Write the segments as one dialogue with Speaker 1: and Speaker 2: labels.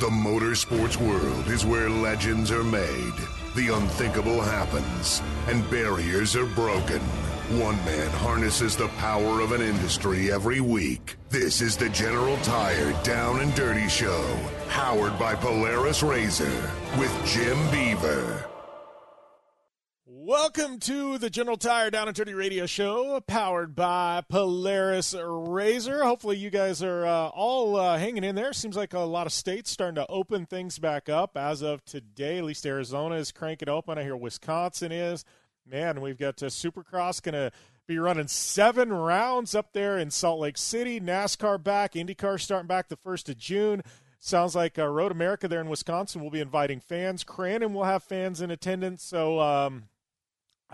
Speaker 1: The motorsports world is where legends are made, the unthinkable happens, and barriers are broken. One man harnesses the power of an industry every week. This is the General Tire Down and Dirty Show, powered by Polaris Razor, with Jim Beaver.
Speaker 2: Welcome to the General Tire Down and Dirty Radio Show, powered by Polaris Razor. Hopefully, you guys are uh, all uh, hanging in there. Seems like a lot of states starting to open things back up as of today. At least Arizona is cranking open. I hear Wisconsin is. Man, we've got uh, Supercross going to be running seven rounds up there in Salt Lake City. NASCAR back, IndyCar starting back the first of June. Sounds like uh, Road America there in Wisconsin will be inviting fans. Crandon will have fans in attendance. So. Um,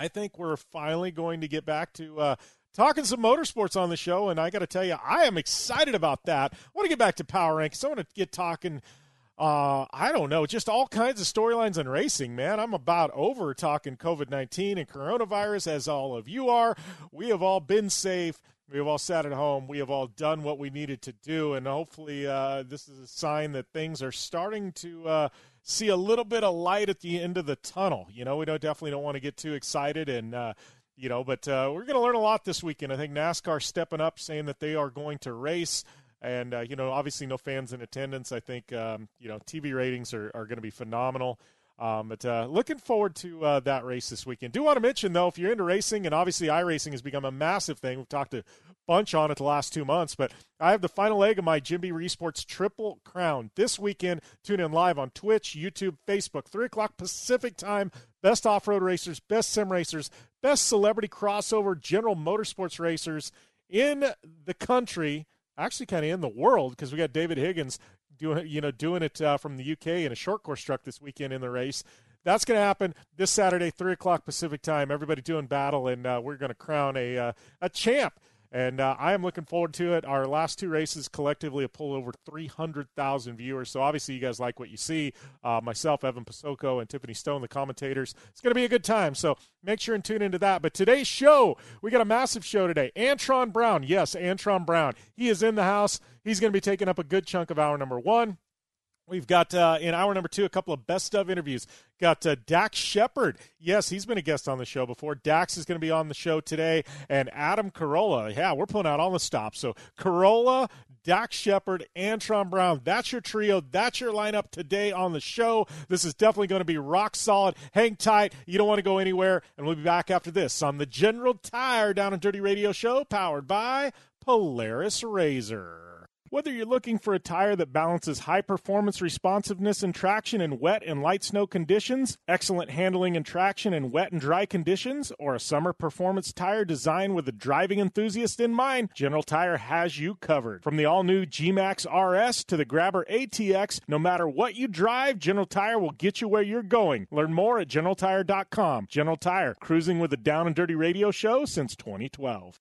Speaker 2: I think we're finally going to get back to uh, talking some motorsports on the show, and I got to tell you, I am excited about that. I want to get back to Power Rankings. I want to get talking. Uh, I don't know, just all kinds of storylines in racing, man. I'm about over talking COVID 19 and coronavirus, as all of you are. We have all been safe. We have all sat at home. We have all done what we needed to do, and hopefully, uh, this is a sign that things are starting to uh, see a little bit of light at the end of the tunnel. You know, we don't definitely don't want to get too excited and. Uh, you know, but uh, we're going to learn a lot this weekend. I think NASCAR stepping up, saying that they are going to race and uh, you know obviously no fans in attendance i think um, you know tv ratings are, are going to be phenomenal um, but uh, looking forward to uh, that race this weekend. Do want to mention though, if you're into racing, and obviously iRacing has become a massive thing. We've talked a bunch on it the last two months, but I have the final leg of my Jim Beaver Esports Triple Crown this weekend. Tune in live on Twitch, YouTube, Facebook, three o'clock Pacific time. Best off-road racers, best sim racers, best celebrity crossover general motorsports racers in the country actually kind of in the world because we got David Higgins doing you know doing it uh, from the UK in a short course truck this weekend in the race. That's going to happen this Saturday, three o'clock Pacific time. Everybody doing battle, and uh, we're going to crown a uh, a champ and uh, I am looking forward to it. Our last two races collectively have pulled over 300,000 viewers. So obviously, you guys like what you see. Uh, myself, Evan Pasoko, and Tiffany Stone, the commentators. It's going to be a good time. So make sure and tune into that. But today's show, we got a massive show today. Antron Brown. Yes, Antron Brown. He is in the house. He's going to be taking up a good chunk of hour number one. We've got uh, in hour number two a couple of best of interviews. Got uh, Dax Shepard. Yes, he's been a guest on the show before. Dax is going to be on the show today. And Adam Carolla. Yeah, we're pulling out all the stops. So Carolla, Dax Shepard, Antron Brown. That's your trio. That's your lineup today on the show. This is definitely going to be rock solid. Hang tight. You don't want to go anywhere. And we'll be back after this on the General Tire Down and Dirty Radio Show, powered by Polaris Razor. Whether you're looking for a tire that balances high performance responsiveness and traction in wet and light snow conditions, excellent handling and traction in wet and dry conditions, or a summer performance tire designed with the driving enthusiast in mind, General Tire has you covered. From the all new G Max RS to the Grabber ATX, no matter what you drive, General Tire will get you where you're going. Learn more at GeneralTire.com. General Tire, cruising with the Down and Dirty Radio Show since 2012.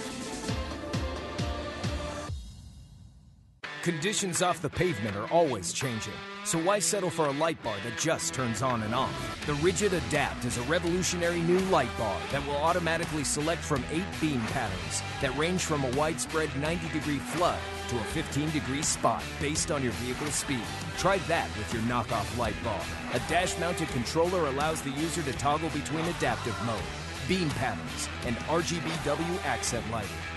Speaker 3: Conditions off the pavement are always changing, so why settle for a light bar that just turns on and off? The Rigid Adapt is a revolutionary new light bar that will automatically select from eight beam patterns that range from a widespread 90 degree flood to a 15 degree spot based on your vehicle's speed. Try that with your knockoff light bar. A dash mounted controller allows the user to toggle between adaptive mode beam patterns, and RGBW accent lighting.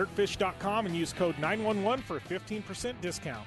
Speaker 2: dirtfish.com and use code 911 for a 15% discount.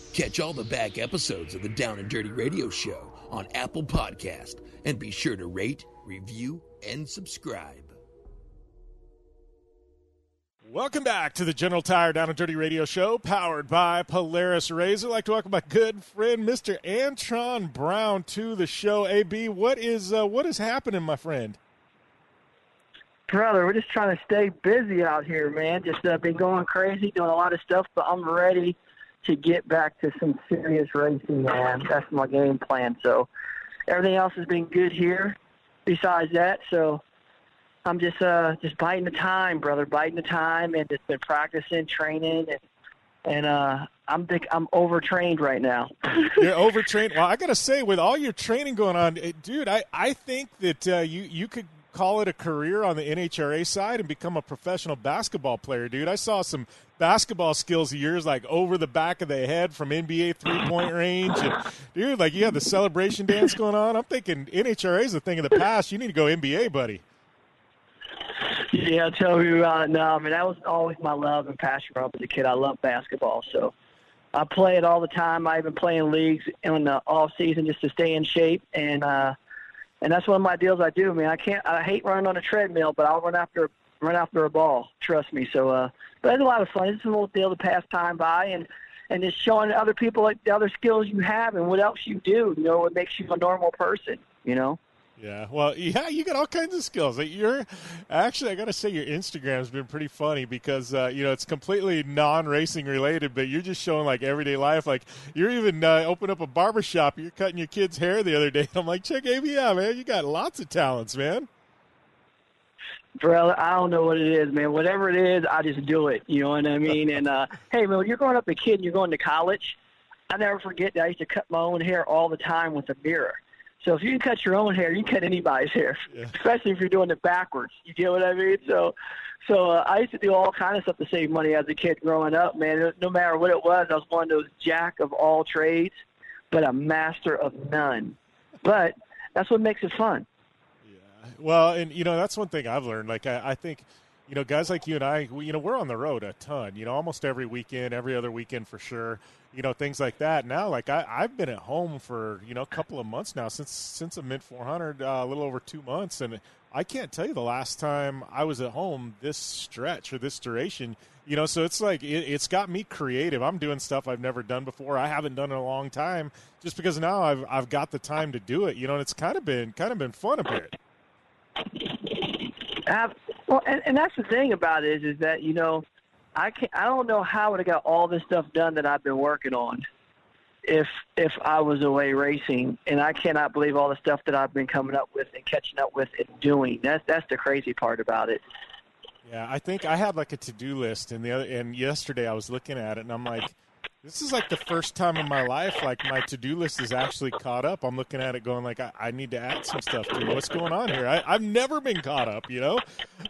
Speaker 4: Catch all the back episodes of the Down and Dirty Radio Show on Apple Podcast and be sure to rate, review, and subscribe.
Speaker 2: Welcome back to the General Tire Down and Dirty Radio Show, powered by Polaris Razor. I'd like to welcome my good friend, Mr. Antron Brown, to the show. AB, what is uh, what is happening, my friend?
Speaker 5: Brother, we're just trying to stay busy out here, man. Just uh, been going crazy, doing a lot of stuff, but I'm ready to get back to some serious racing, man. That's my game plan. So everything else has been good here. Besides that, so I'm just uh just biting the time, brother, biting the time, and just been practicing, training, and and uh I'm think I'm overtrained right now.
Speaker 2: You're overtrained. Well, I gotta say, with all your training going on, eh, dude, I I think that uh, you you could call it a career on the NHRA side and become a professional basketball player, dude. I saw some basketball skills of yours like over the back of the head from NBA three point range. And, dude, like you have the celebration dance going on. I'm thinking NHRA is a thing of the past. You need to go NBA, buddy.
Speaker 5: Yeah, tell me about it. No, I mean that was always my love and passion when I was a kid. I love basketball, so I play it all the time. I even play in leagues in the off season just to stay in shape and. uh and that's one of my deals I do. I mean, I can't. I hate running on a treadmill, but I'll run after run after a ball. Trust me. So, uh, but it's a lot of fun. It's a little deal to pass time by, and and just showing other people like the other skills you have and what else you do. You know, what makes you a normal person. You know.
Speaker 2: Yeah, well, yeah, you got all kinds of skills. You're actually, I got to say, your Instagram's been pretty funny because uh, you know it's completely non-racing related, but you're just showing like everyday life. Like you're even uh, open up a barbershop. You're cutting your kid's hair the other day. I'm like, check AB out, man. You got lots of talents, man.
Speaker 5: Bro, I don't know what it is, man. Whatever it is, I just do it. You know what I mean? and uh, hey, man, when you're growing up a kid and you're going to college, I never forget that I used to cut my own hair all the time with a mirror. So if you can cut your own hair, you can cut anybody's hair, yeah. especially if you're doing it backwards. You get what I mean? So, so uh, I used to do all kind of stuff to save money as a kid growing up. Man, no matter what it was, I was one of those jack of all trades, but a master of none. But that's what makes it fun.
Speaker 2: Yeah. Well, and you know that's one thing I've learned. Like I, I think you know, guys like you and I, we, you know, we're on the road a ton, you know, almost every weekend, every other weekend for sure, you know, things like that. Now, like I, I've been at home for, you know, a couple of months now since, since a Mint 400, uh, a little over two months. And I can't tell you the last time I was at home this stretch or this duration, you know, so it's like, it, it's got me creative. I'm doing stuff I've never done before. I haven't done in a long time just because now I've, I've got the time to do it, you know, and it's kind of been, kind of been fun a bit.
Speaker 5: Well, and, and that's the thing about it is, is that you know, I can't. I don't know how I would have got all this stuff done that I've been working on if if I was away racing, and I cannot believe all the stuff that I've been coming up with and catching up with and doing. That's that's the crazy part about it.
Speaker 2: Yeah, I think I have like a to do list, and the other and yesterday I was looking at it, and I'm like, this is like the first time in my life like my to-do list is actually caught up. I'm looking at it going like i, I need to add some stuff to what's going on here? I, have never been caught up you know?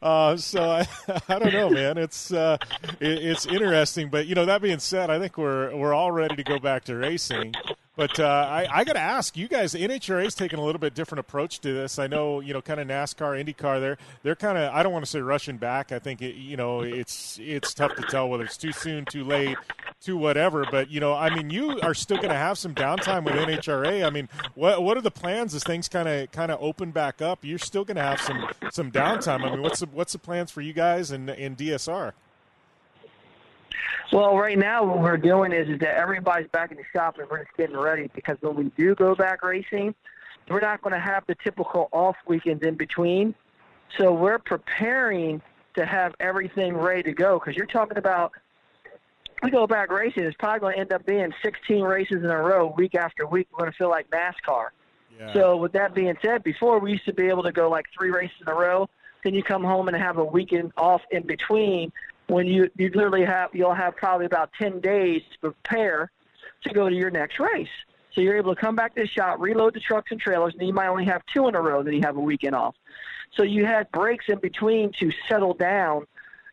Speaker 2: Uh, so I, I don't know man. It's uh, it, it's interesting. But you know that being said i think we're we're all ready to go back to racing but uh, I, I got to ask you guys. NHRA is taking a little bit different approach to this. I know, you know, kind of NASCAR, IndyCar. They're they're kind of. I don't want to say rushing back. I think it, you know it's it's tough to tell whether it's too soon, too late. to whatever. But you know, I mean, you are still going to have some downtime with NHRA. I mean, what what are the plans as things kind of kind of open back up? You're still going to have some some downtime. I mean, what's the what's the plans for you guys and in DSR?
Speaker 5: Well, right now what we're doing is, is that everybody's back in the shop and we're just getting ready because when we do go back racing, we're not going to have the typical off weekends in between. So we're preparing to have everything ready to go because you're talking about we go back racing, it's probably going to end up being 16 races in a row, week after week. We're going to feel like NASCAR. Yeah. So with that being said, before we used to be able to go like three races in a row, then you come home and have a weekend off in between. When you you literally have you'll have probably about 10 days to prepare to go to your next race. So you're able to come back to the shop, reload the trucks and trailers, and you might only have two in a row. Then you have a weekend off. So you had breaks in between to settle down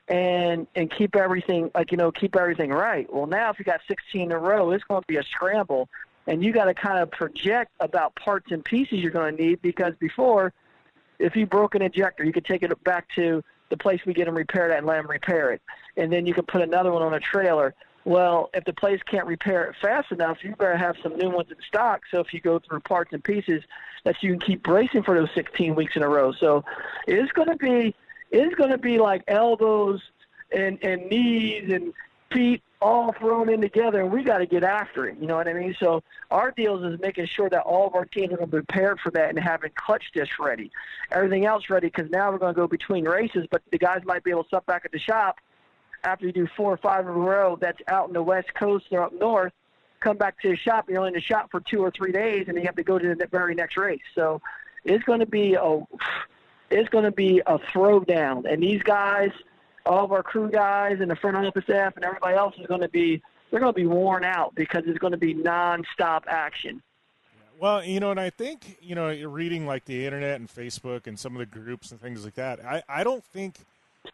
Speaker 5: and and keep everything like you know keep everything right. Well, now if you got 16 in a row, it's going to be a scramble, and you got to kind of project about parts and pieces you're going to need because before, if you broke an injector, you could take it back to the place we get them repaired at and let them repair it, and then you could put another one on a trailer. Well, if the place can't repair it fast enough, you better have some new ones in stock. So if you go through parts and pieces, that you can keep bracing for those 16 weeks in a row. So it's going to be it's going to be like elbows and and knees and feet all thrown in together, and we got to get after it. You know what I mean? So our deal is making sure that all of our teams are prepared for that and having clutch discs ready, everything else ready, because now we're going to go between races. But the guys might be able to step back at the shop after you do four or five in a row. That's out in the West Coast or up north. Come back to the shop. You're only in the shop for two or three days, and you have to go to the very next race. So it's going to be a it's going to be a throwdown. And these guys, all of our crew guys and the front office staff and everybody else is going to be they're going to be worn out because it's going to be nonstop action.
Speaker 2: Well, you know, and I think you know, you're reading like the internet and Facebook and some of the groups and things like that. I I don't think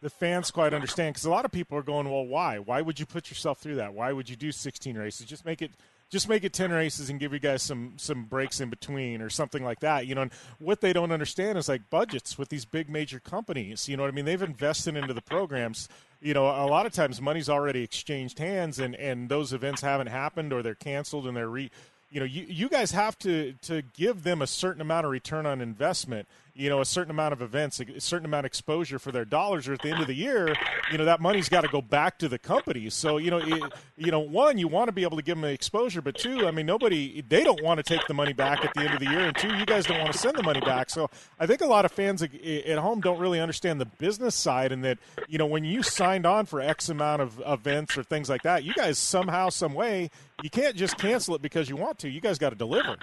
Speaker 2: the fans quite understand because a lot of people are going, well, why? Why would you put yourself through that? Why would you do 16 races? Just make it just make it 10 races and give you guys some some breaks in between or something like that you know and what they don't understand is like budgets with these big major companies you know what i mean? They've invested into the programs. You know a lot of times money's already exchanged hands and and those events haven't happened or they're canceled and they're re you know you, you guys have to to give them a certain amount of return on investment you know a certain amount of events a certain amount of exposure for their dollars or at the end of the year you know that money's got to go back to the companies so you know it, you know one you want to be able to give them exposure but two i mean nobody they don't want to take the money back at the end of the year and two you guys don't want to send the money back. So i think a lot of fans at home don't really understand the business side and that you know when you signed on for x amount of events or things like that you guys somehow some way you can't just cancel it because you want to. You guys got to deliver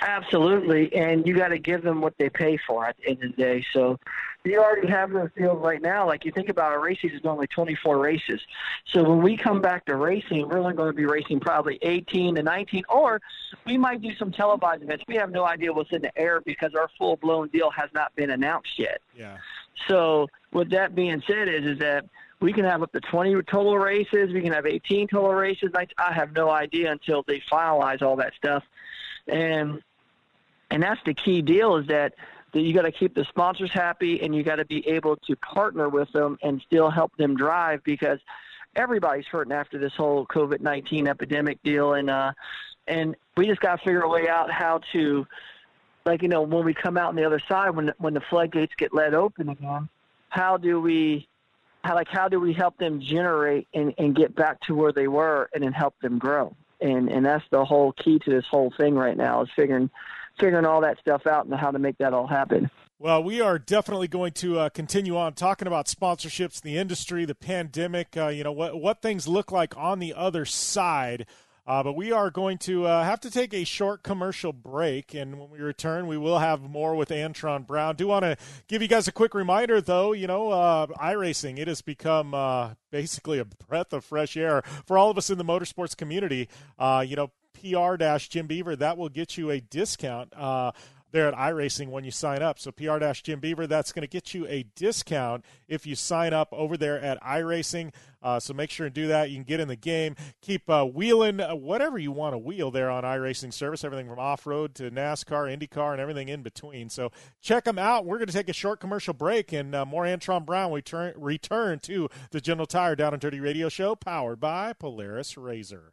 Speaker 5: Absolutely, and you got to give them what they pay for at the end of the day. So you already have the field right now. Like you think about our race season is only 24 races. So when we come back to racing, we're only going to be racing probably 18 to 19, or we might do some televised events. We have no idea what's in the air because our full blown deal has not been announced yet.
Speaker 2: Yeah.
Speaker 5: So with that being said, is is that we can have up to 20 total races. We can have 18 total races. I, I have no idea until they finalize all that stuff. And and that's the key deal is that that you got to keep the sponsors happy and you got to be able to partner with them and still help them drive because everybody's hurting after this whole COVID-19 epidemic deal. And uh and we just got to figure a way out how to like you know when we come out on the other side when when the floodgates get let open again how do we how like how do we help them generate and, and get back to where they were and then help them grow and and that's the whole key to this whole thing right now is figuring figuring all that stuff out and how to make that all happen.
Speaker 2: Well, we are definitely going to uh, continue on talking about sponsorships, the industry, the pandemic. Uh, you know what what things look like on the other side. Uh, but we are going to uh, have to take a short commercial break, and when we return, we will have more with Antron Brown. Do want to give you guys a quick reminder, though. You know, uh, iRacing it has become uh, basically a breath of fresh air for all of us in the motorsports community. Uh, you know, PR Jim Beaver that will get you a discount. Uh, there at iRacing when you sign up. So PR Jim Beaver, that's going to get you a discount if you sign up over there at iRacing. Uh, so make sure and do that. You can get in the game, keep uh, wheeling uh, whatever you want to wheel there on iRacing service, everything from off road to NASCAR, IndyCar, and everything in between. So check them out. We're going to take a short commercial break and uh, more Antron Brown. We turn, return to the General Tire Down and Dirty Radio Show powered by Polaris Razor.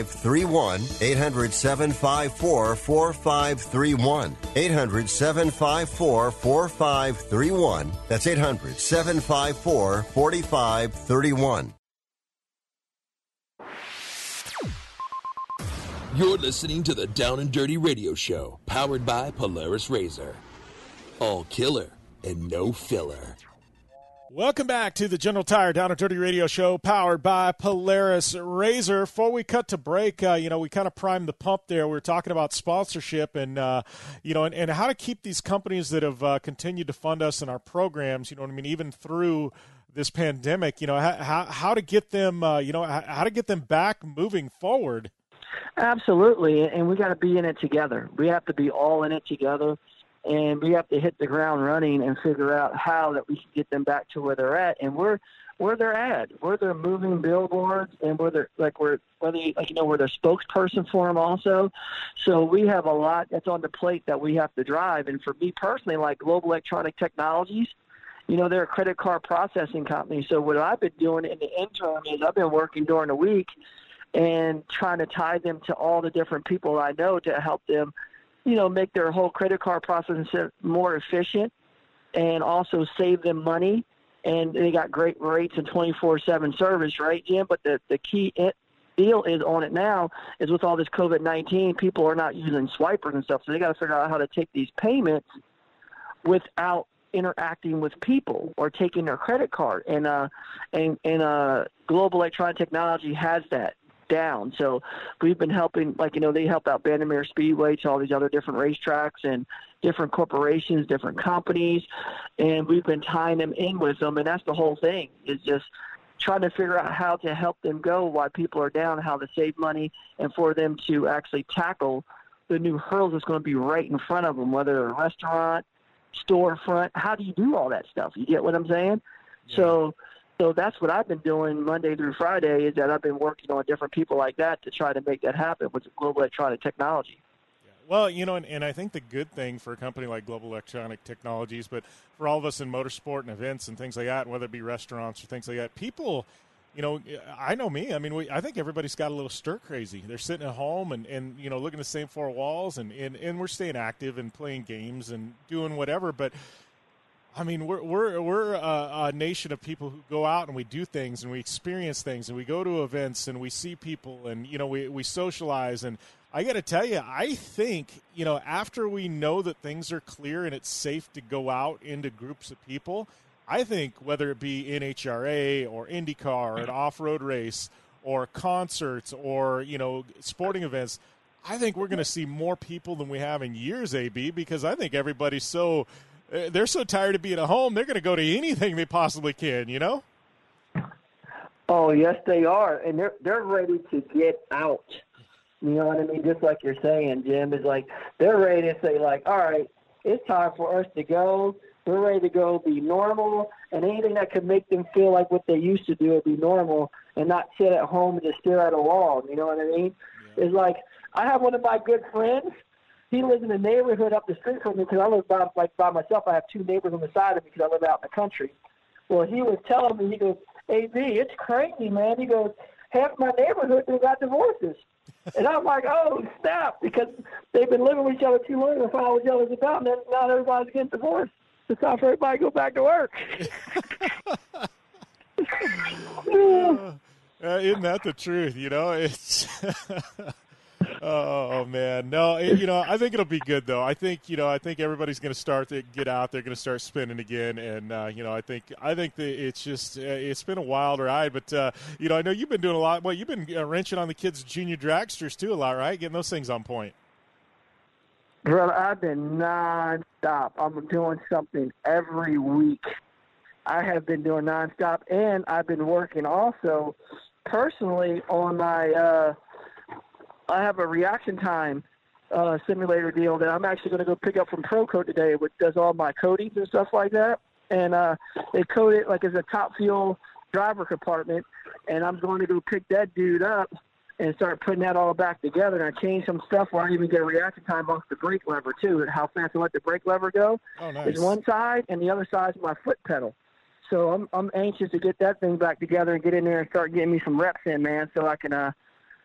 Speaker 6: 4531. 800 754 4531. 800 754 4531. That's 800 754 4531.
Speaker 4: You're listening to the Down and Dirty Radio Show, powered by Polaris Razor. All killer and no filler.
Speaker 2: Welcome back to the General Tire Down and Dirty Radio Show, powered by Polaris Razor. Before we cut to break, uh, you know, we kind of primed the pump there. We are talking about sponsorship and, uh, you know, and, and, how to keep these companies that have uh, continued to fund us in our programs, you know what I mean, even through this pandemic, you know, how, how to get them, uh, you know, how to get them back moving forward.
Speaker 5: Absolutely, and we got to be in it together. We have to be all in it together, and we have to hit the ground running and figure out how that we can get them back to where they're at. And we're where they're at. where they're moving billboards, and we're like we're whether like you know we're their spokesperson for them also. So we have a lot that's on the plate that we have to drive. And for me personally, like Global Electronic Technologies, you know they're a credit card processing company. So what I've been doing in the interim is I've been working during the week and trying to tie them to all the different people I know to help them, you know, make their whole credit card process more efficient and also save them money. And they got great rates and 24/7 service, right, Jim? But the the key deal is on it now is with all this COVID-19, people are not using swipers and stuff, so they got to figure out how to take these payments without interacting with people or taking their credit card. And uh, and and uh, global electronic technology has that down. So we've been helping, like you know, they help out Bandimere Speedway to all these other different racetracks and different corporations, different companies, and we've been tying them in with them. And that's the whole thing is just trying to figure out how to help them go while people are down, how to save money, and for them to actually tackle the new hurdles that's going to be right in front of them, whether a restaurant, storefront. How do you do all that stuff? You get what I'm saying? Yeah. So, so that's what I've been doing Monday through Friday. Is that I've been working on different people like that to try to make that happen with global electronic technology.
Speaker 2: Well, you know, and, and, I think the good thing for a company like Global Electronic Technologies, but for all of us in motorsport and events and things like that, whether it be restaurants or things like that, people, you know, I know me. I mean, we, I think everybody's got a little stir crazy. They're sitting at home and, and you know, looking at the same four walls, and, and, and we're staying active and playing games and doing whatever. But I mean, we're we're we're a, a, nation of people who go out and we do things and we experience things and we go to events and we see people and you know we we socialize and I got to tell you, I think you know after we know that things are clear and it's safe to go out into groups of people, I think whether it be NHRA or IndyCar or an off-road race or concerts or you know sporting events. I think we're going to see more people than we have in years, AB, because I think everybody's so Uh, they're so tired of being at home, they're going to go to anything they possibly can, you know?
Speaker 5: Oh, yes, they are. And they're, they're ready to get out. You know what I mean? Just like you're saying, Jim, is like they're ready to say, like, all right, it's time for us to go. We're ready to go be normal, and anything that could make them feel like what they used to do would be normal and not sit at home and just stare at a wall. You know what I mean? Yeah. It's like I have one of my good friends he lives in a neighborhood up the street from me because I live by like by myself. I have two neighbors on the side of me because I live out in the country. Well, he was telling me, he goes, "AB, it's crazy, man." He goes, "Half my neighborhood they got divorces," and I'm like, "Oh, snap!" Because they've been living with each other too long to find out what each about, and then everybody's getting divorced. It's time for everybody to go back to work.
Speaker 2: uh, isn't that the truth? You know, it's oh man, no, it, you know, I think it'll be good though. I think you know, I think everybody's going to start to get out. They're going to start spinning again, and uh, you know, I think I think that it's just uh, it's been a wild ride. But uh, you know, I know you've been doing a lot. Well, you've been uh, wrenching on the kids' junior dragsters too a lot, right? Getting those things on point.
Speaker 5: Brother, I've been nonstop. I'm doing something every week. I have been doing nonstop, and I've been working also personally on my uh, I have a reaction time uh, simulator deal that I'm actually going to go pick up from ProCode today, which does all my codings and stuff like that. And uh, they code it like as a top fuel driver compartment, and I'm going to go pick that dude up and start putting that all back together. And I changed some stuff where I even get a reaction time off the brake lever too, and how fast I let the brake lever go.
Speaker 2: Oh, nice.
Speaker 5: Is one side, and the other side is my foot pedal. So I'm I'm anxious to get that thing back together and get in there and start getting me some reps in, man, so I can uh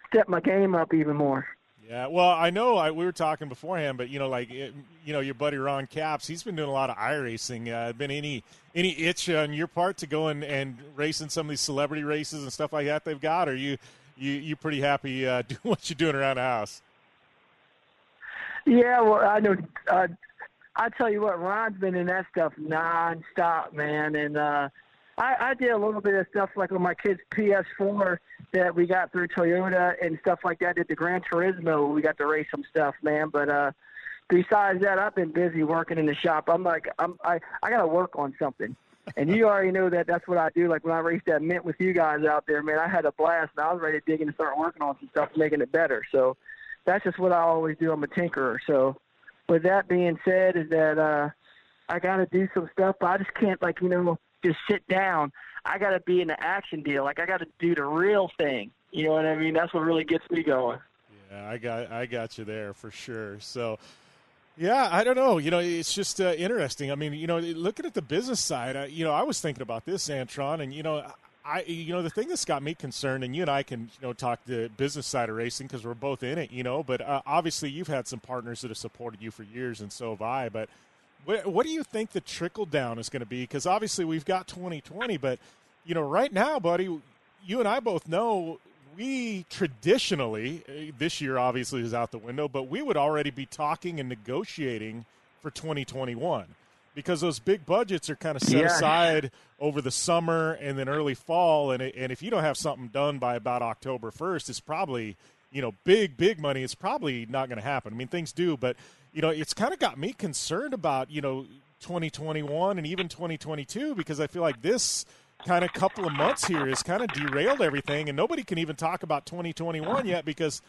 Speaker 5: step my game up even more.
Speaker 2: Yeah, well, I know I, we were talking beforehand, but you know, like it, you know, your buddy Ron Capps, he's been doing a lot of iRacing. Uh, been any any itch on your part to go and, and race in some of these celebrity races and stuff like that they've got? Or are you you you pretty happy uh, doing what you're doing around the house?
Speaker 5: Yeah, well, I know. Uh, I tell you what, Ron's been in that stuff nonstop, man, and uh, I, I did a little bit of stuff like on my kids' PS4 that we got through Toyota and stuff like that. Did the Gran Turismo, we got to race some stuff, man. But uh, besides that, I've been busy working in the shop. I'm like, I'm I I got to work on something. And you already know that that's what I do. Like when I raced that mint with you guys out there, man, I had a blast and I was ready to dig in and start working on some stuff, making it better. So that's just what I always do. I'm a tinkerer. So with that being said, is that uh, I got to do some stuff, but I just can't like you know just sit down. I got to be in the action deal. Like I got to do the real thing. You know what I mean? That's what really gets me going.
Speaker 2: Yeah, I got I got you there for sure. So. Yeah, I don't know. You know, it's just uh, interesting. I mean, you know, looking at the business side, I, you know, I was thinking about this, Antron, and you know, I, you know, the thing that's got me concerned, and you and I can, you know, talk the business side of racing because we're both in it, you know. But uh, obviously, you've had some partners that have supported you for years, and so have I. But what, what do you think the trickle down is going to be? Because obviously we've got 2020, but you know, right now, buddy, you and I both know we traditionally uh, this year obviously is out the window, but we would already be talking and negotiating for 2021. because those big budgets are kind of set
Speaker 5: Yeah.
Speaker 2: aside over the summer and then early fall, and it, and if you don't have something done by about October first, it's probably you know big big money. It's probably not going to happen. I mean, things do, but you know, it's kind of got me concerned about you know 2021 and even 2022 because I feel like this kind of couple of months here has kind of derailed everything, and nobody can even talk about 2021 yet because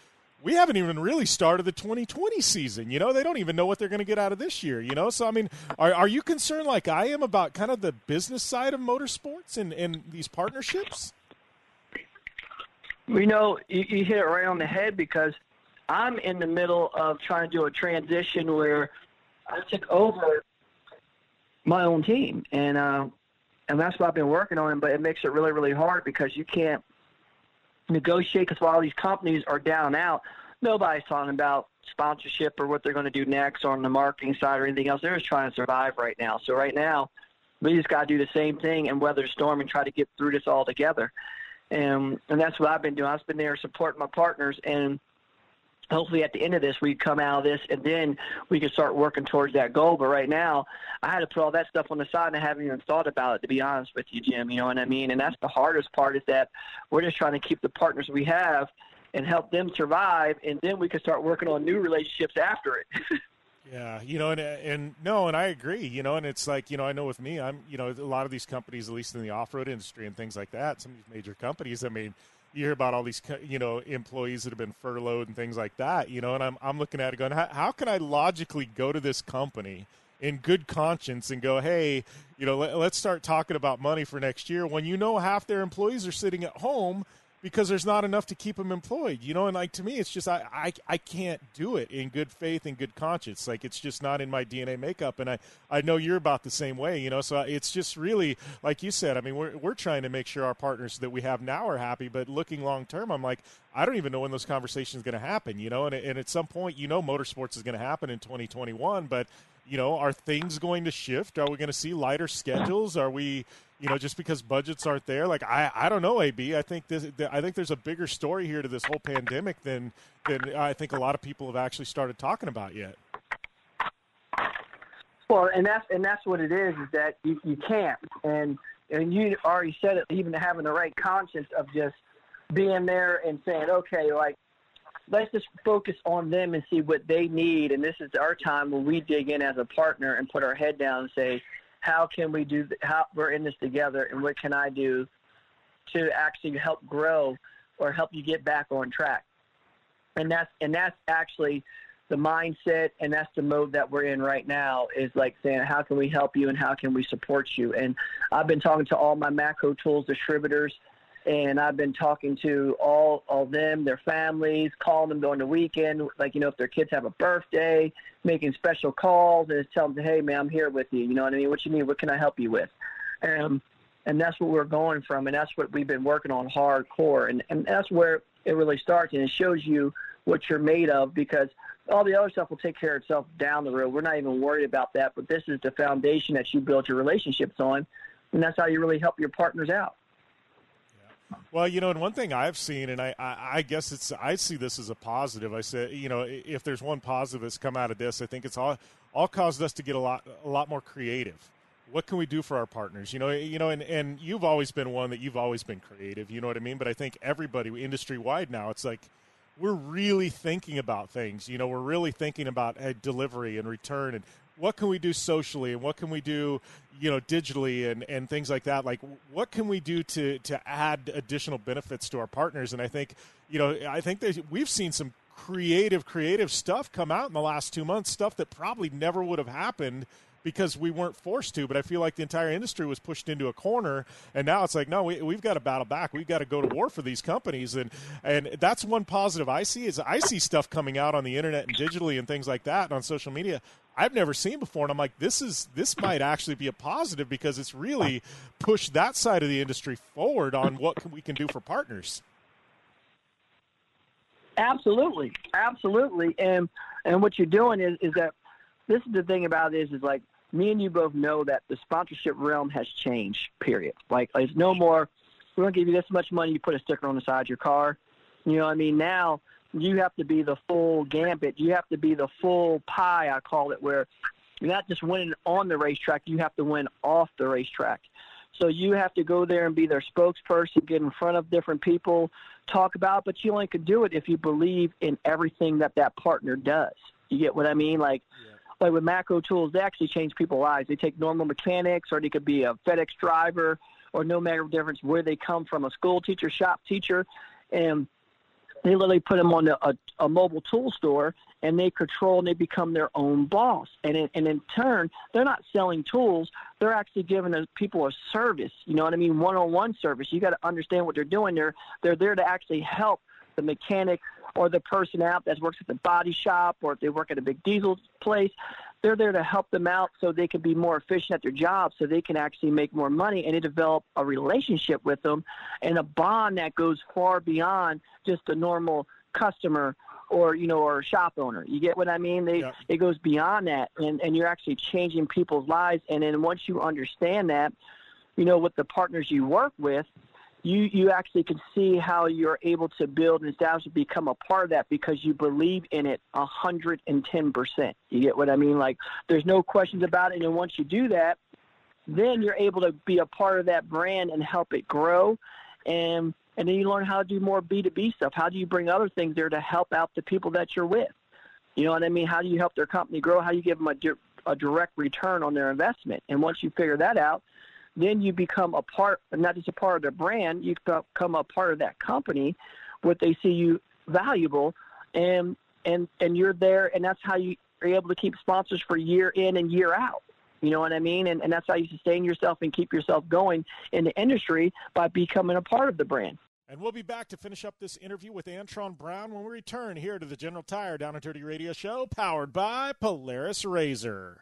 Speaker 2: we haven't even really started the 2020 season. You know, they don't even know what they're going to get out of this year. You know, so I mean, are are you concerned like I am about kind of the business side of motorsports and and these partnerships?
Speaker 5: You know, you, you hit it right on the head because I'm in the middle of trying to do a transition where I took over my own team, and uh, and that's what I've been working on. But it makes it really, really hard because you can't negotiate because while these companies are down out, nobody's talking about sponsorship or what they're going to do next on the marketing side or anything else. They're just trying to survive right now. So right now, we just got to do the same thing and weather the storm and try to get through this all together. And and that's what I've been doing. I've been there supporting my partners and hopefully at the end of this we come out of this and then we can start working towards that goal. But right now I had to put all that stuff on the side and I haven't even thought about it to be honest with you, Jim. You know what I mean? And that's the hardest part is that we're just trying to keep the partners we have and help them survive and then we can start working on new relationships after it.
Speaker 2: Yeah, you know, and and no, and I agree. You know, and it's like you know, I know with me, I'm you know, a lot of these companies, at least in the off-road industry and things like that, some of these major companies. I mean, you hear about all these you know employees that have been furloughed and things like that. You know, and I'm I'm looking at it going, how, how can I logically go to this company? In good conscience, and go, hey, you know, let, let's start talking about money for next year. When you know half their employees are sitting at home because there's not enough to keep them employed, you know. And like to me, it's just I, I I can't do it in good faith and good conscience. Like it's just not in my DNA makeup, and I I know you're about the same way, you know. So it's just really like you said. I mean, we're we're trying to make sure our partners that we have now are happy, but looking long term, I'm like I don't even know when those conversations going to happen, you know. And and at some point, you know, motorsports is going to happen in 2021, but you know, are things going to shift? Are we going to see lighter schedules? Are we, you know, just because budgets aren't there? Like I, I don't know. Ab, I think this, I think there's a bigger story here to this whole pandemic than than I think a lot of people have actually started talking about yet.
Speaker 5: Well, and that's and that's what it is. Is that you, you can't, and and you already said it. Even having the right conscience of just being there and saying, okay, like let's just focus on them and see what they need. And this is our time when we dig in as a partner and put our head down and say, how can we do? How we're in this together, and what can I do to actually help grow or help you get back on track? And that's and that's actually the mindset and that's the mode that we're in right now is like saying how can we help you and how can we support you and i've been talking to all my Matco tools distributors and i've been talking to all all them their families calling them during the weekend like you know if their kids have a birthday making special calls and just tell them hey man i'm here with you you know what i mean what you need what can i help you with um, and that's what we're going from and that's what we've been working on hardcore and, and that's where it really starts and it shows you what you're made of because all the other stuff will take care of itself down the road. We're not even worried about that, but this is the foundation that you build your relationships on, and that's how you really help your partners out.
Speaker 2: Well, you know, and one thing I've seen, and I, I, I guess it's, I see this as a positive. I said, you know, if there's one positive that's come out of this, I think it's all, all caused us to get a lot, a lot more creative. What can we do for our partners? You know, you know, and, and you've always been one that you've always been creative. You know what I mean? But I think everybody, industry wide now, it's like we're really thinking about things. You know, we're really thinking about delivery and return and what can we do socially and what can we do, you know, digitally and, and things like that. Like, what can we do to to add additional benefits to our partners? And I think, you know, I think that we've seen some creative, creative stuff come out in the last two months. Stuff that probably never would have happened because we weren't forced to. But I feel like the entire industry was pushed into a corner, and now it's like, no, we, we've got to battle back. We've got to go to war for these companies, and and that's one positive I see is I see stuff coming out on the internet and digitally and things like that and on social media. I've never seen before, and I'm like, this is this might actually be a positive because it's really pushed that side of the industry forward on what can, we can do for partners.
Speaker 5: Absolutely, absolutely, and and what you're doing is is that this is the thing about it is is like me and you both know that the sponsorship realm has changed. Period. Like it's no more. We're gonna give you this much money. You put a sticker on the side of your car. You know what I mean? Now you have to be the full gambit. You have to be the full pie. I call it where You're not just winning on the racetrack, you have to win off the racetrack. So you have to go there and be their spokesperson, get in front of different people, talk about, but you only can do it if you believe in everything that that partner does. You get what I mean? Like, yeah. like with Matco Tools, they actually change people's lives. They take normal mechanics, or they could be a FedEx driver, or no matter the difference where they come from, a school teacher, shop teacher, and they literally put them on a, a, a mobile tool store and they control and they become their own boss. And in, and in turn, they're not selling tools; they're actually giving the people a service. You know what I mean? One-on-one service. You got to understand what they're doing. They're they're there to actually help the mechanic or the person out that works at the body shop or if they work at a big diesel place. They're there to help them out so they can be more efficient at their job, so they can actually make more money, and they develop a relationship with them and a bond that goes far beyond just a normal customer or you know or shop owner. You get what i mean? They yep. it goes beyond that and and you're actually changing people's lives. And then once you understand that you know with the partners you work with you you actually can see how you're able to build and establish and become a part of that because you believe in it a hundred and ten percent you get what i mean like there's no questions about it and once you do that then you're able to be a part of that brand and help it grow and and then you learn how to do more B2B stuff. How do you bring other things there to help out the people that you're with? You know what I mean? How do you help their company grow? How do you give them a, di- a direct return on their investment? And once you figure that out, then you become a part, not just a part of their brand, you become a part of that company, what they see you valuable, and and and you're there, and that's how you are able to keep sponsors for year in and year out. You know what I mean? And, and that's how you sustain yourself and keep yourself going in the industry by becoming a part of the brand.
Speaker 2: And we'll be back to finish up this interview with Antron Brown when we return here to the General Tire Down and Dirty Radio Show, powered by Polaris Razor.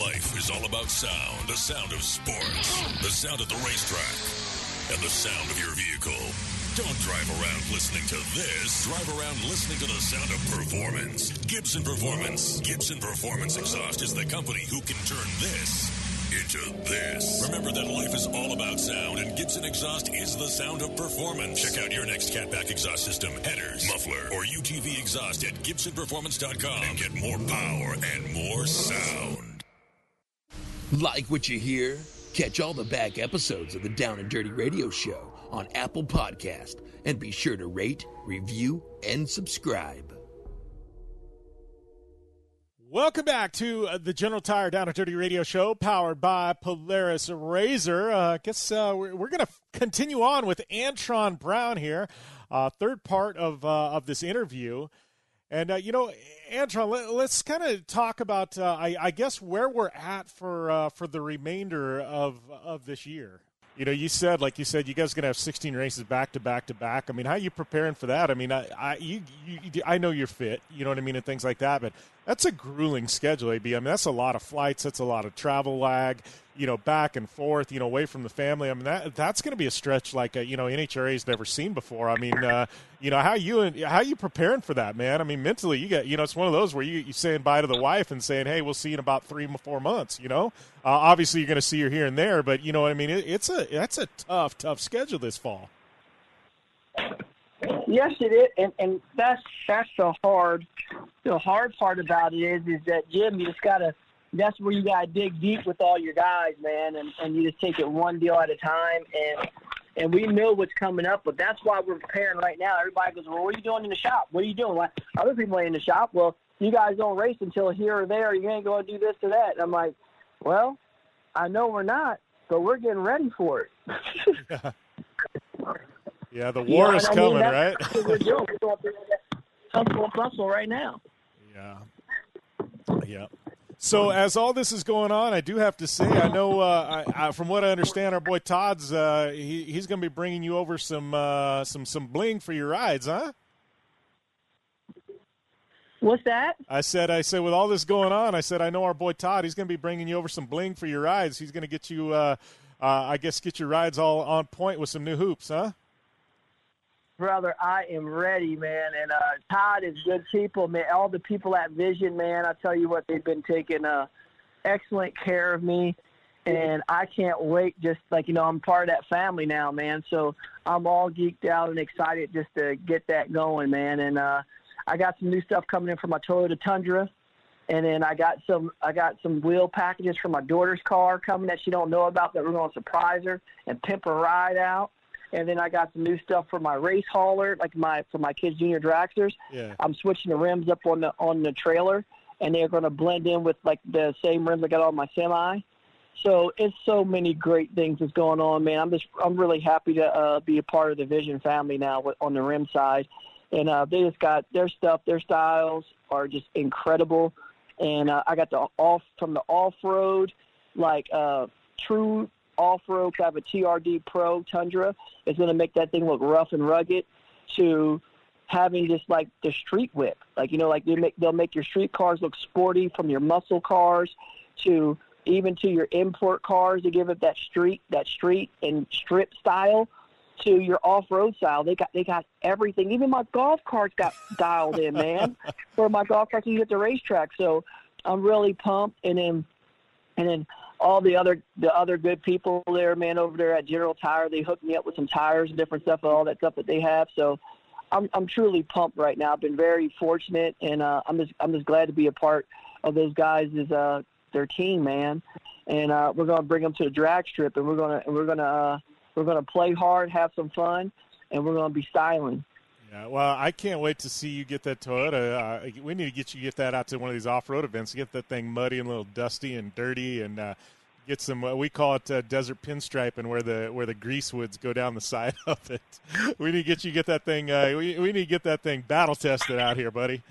Speaker 7: Life is all about sound. The sound of sports. The sound of the racetrack. And the sound of your vehicle. Don't drive around listening to this. Drive around listening to the sound of performance. Gibson Performance. Gibson Performance Exhaust is the company who can turn this into this. Remember that life is all about sound, and Gibson Exhaust is the sound of performance. Check out your next catback exhaust system, headers, muffler, or UTV exhaust at GibsonPerformance.com and get more power and more sound.
Speaker 4: Like what you hear? Catch all the back episodes of the Down and Dirty Radio Show on Apple Podcast and be sure to rate, review, and subscribe.
Speaker 2: Welcome back to uh, the General Tire Down and Dirty Radio Show, powered by Polaris Razor. Uh, I guess uh, we're, we're going to continue on with Antron Brown here, uh, third part of uh, of this interview. And uh, you know, Antron, let, us kind of talk about, uh, I, I, guess, where we're at for uh, for the remainder of of this year. You know, you said, like you said, you guys are gonna have 16 races back to back to back. I mean, how are you preparing for that? I mean, I, I you, you, I know you're fit, you know what I mean, and things like that. But that's a grueling schedule, AB. I mean, that's a lot of flights. That's a lot of travel lag. You know, back and forth. You know, away from the family. I mean, that that's going to be a stretch like a, you know NHRA's never seen before. I mean, uh, you know, how you and how you preparing for that, man? I mean, mentally, you get you know, it's one of those where you you saying bye to the wife and saying, hey, we'll see you in about three four months. You know, uh, obviously you're going to see her here and there, but you know what I mean. It, it's a that's a tough tough schedule this fall.
Speaker 5: Yes, it is, and and that's that's the hard the hard part about it is is that Jim, you just gotta that's where you gotta dig deep with all your guys, man, and and you just take it one deal at a time, and and we know what's coming up, but that's why we're preparing right now. Everybody goes, well, what are you doing in the shop? What are you doing? Like other people in the shop. Well, you guys don't race until here or there. You ain't going to do this or that. And I'm like, well, I know we're not, but we're getting ready for it.
Speaker 2: Yeah, the war is coming, mean, right?
Speaker 5: we're doing. We're going through that hustle and bustle right now.
Speaker 2: Yeah. Yeah. So as all this is going on, I do have to say, I know uh, I, I, from what I understand, our boy Todd's uh, he, he's going to be bringing you over some uh, some some bling for your rides, huh?
Speaker 5: What's that?
Speaker 2: I said, I said, with all this going on, I said, I know our boy Todd. He's going to be bringing you over some bling for your rides. He's going to get you, uh, uh, I guess, get your rides all on point with some new hoops, huh?
Speaker 5: brother, I am ready, man. And uh, Todd is good people, man. All the people at Vision, man. I tell you what, they've been taking uh, excellent care of me, and I can't wait. Just like you know, I'm part of that family now, man. So I'm all geeked out and excited just to get that going, man. And uh, I got some new stuff coming in for my Toyota Tundra. And then I got some I got some wheel packages for my daughter's car coming that she don't know about that we're going to surprise her and pimp her ride out and then I got some new stuff for my race hauler, like my for my kids junior dragsters.
Speaker 2: Yeah.
Speaker 5: I'm switching the rims up on the on the trailer, and they're going to blend in with like the same rims I got on my semi. So it's so many great things that's going on, man. I'm just I'm really happy to uh, be a part of the Vision family now with, on the rim side, and uh, they just got their stuff, their styles are just incredible, and uh, I got the off from the off road, like uh, true off-road kind of a TRD Pro Tundra. It's going to make that thing look rough and rugged to having just like the street whip. Like, you know, like they make, they'll make your street cars look sporty from your muscle cars to even to your import cars to give it that street, that street and strip style to your off-road style. They got, they got everything. Even my golf carts got dialed in, man, for my golf carts you hit the racetrack. So I'm really pumped. And then, and then all the other the other good people there, man, over there at General Tire. They hooked me up with some tires and different stuff, and all that stuff that they have. So I'm I'm truly pumped right now. I've been very fortunate, and uh, I'm just I'm just glad to be a part of those guys' is uh, their team, man. And uh, we're gonna bring them to the drag strip, and we're gonna and we're gonna uh, we're gonna play hard, have some fun, and we're gonna be styling.
Speaker 2: Yeah, well, I can't wait to see you get that Toyota. Uh, we need to get you get that out to one of these off-road events. Get that thing muddy and a little dusty and dirty, and uh, get some. Uh, we call it uh, desert pinstriping, where the where the grease woods go down the side of it. we need to get you get that thing. Uh, we we need to get that thing battle tested out here, buddy.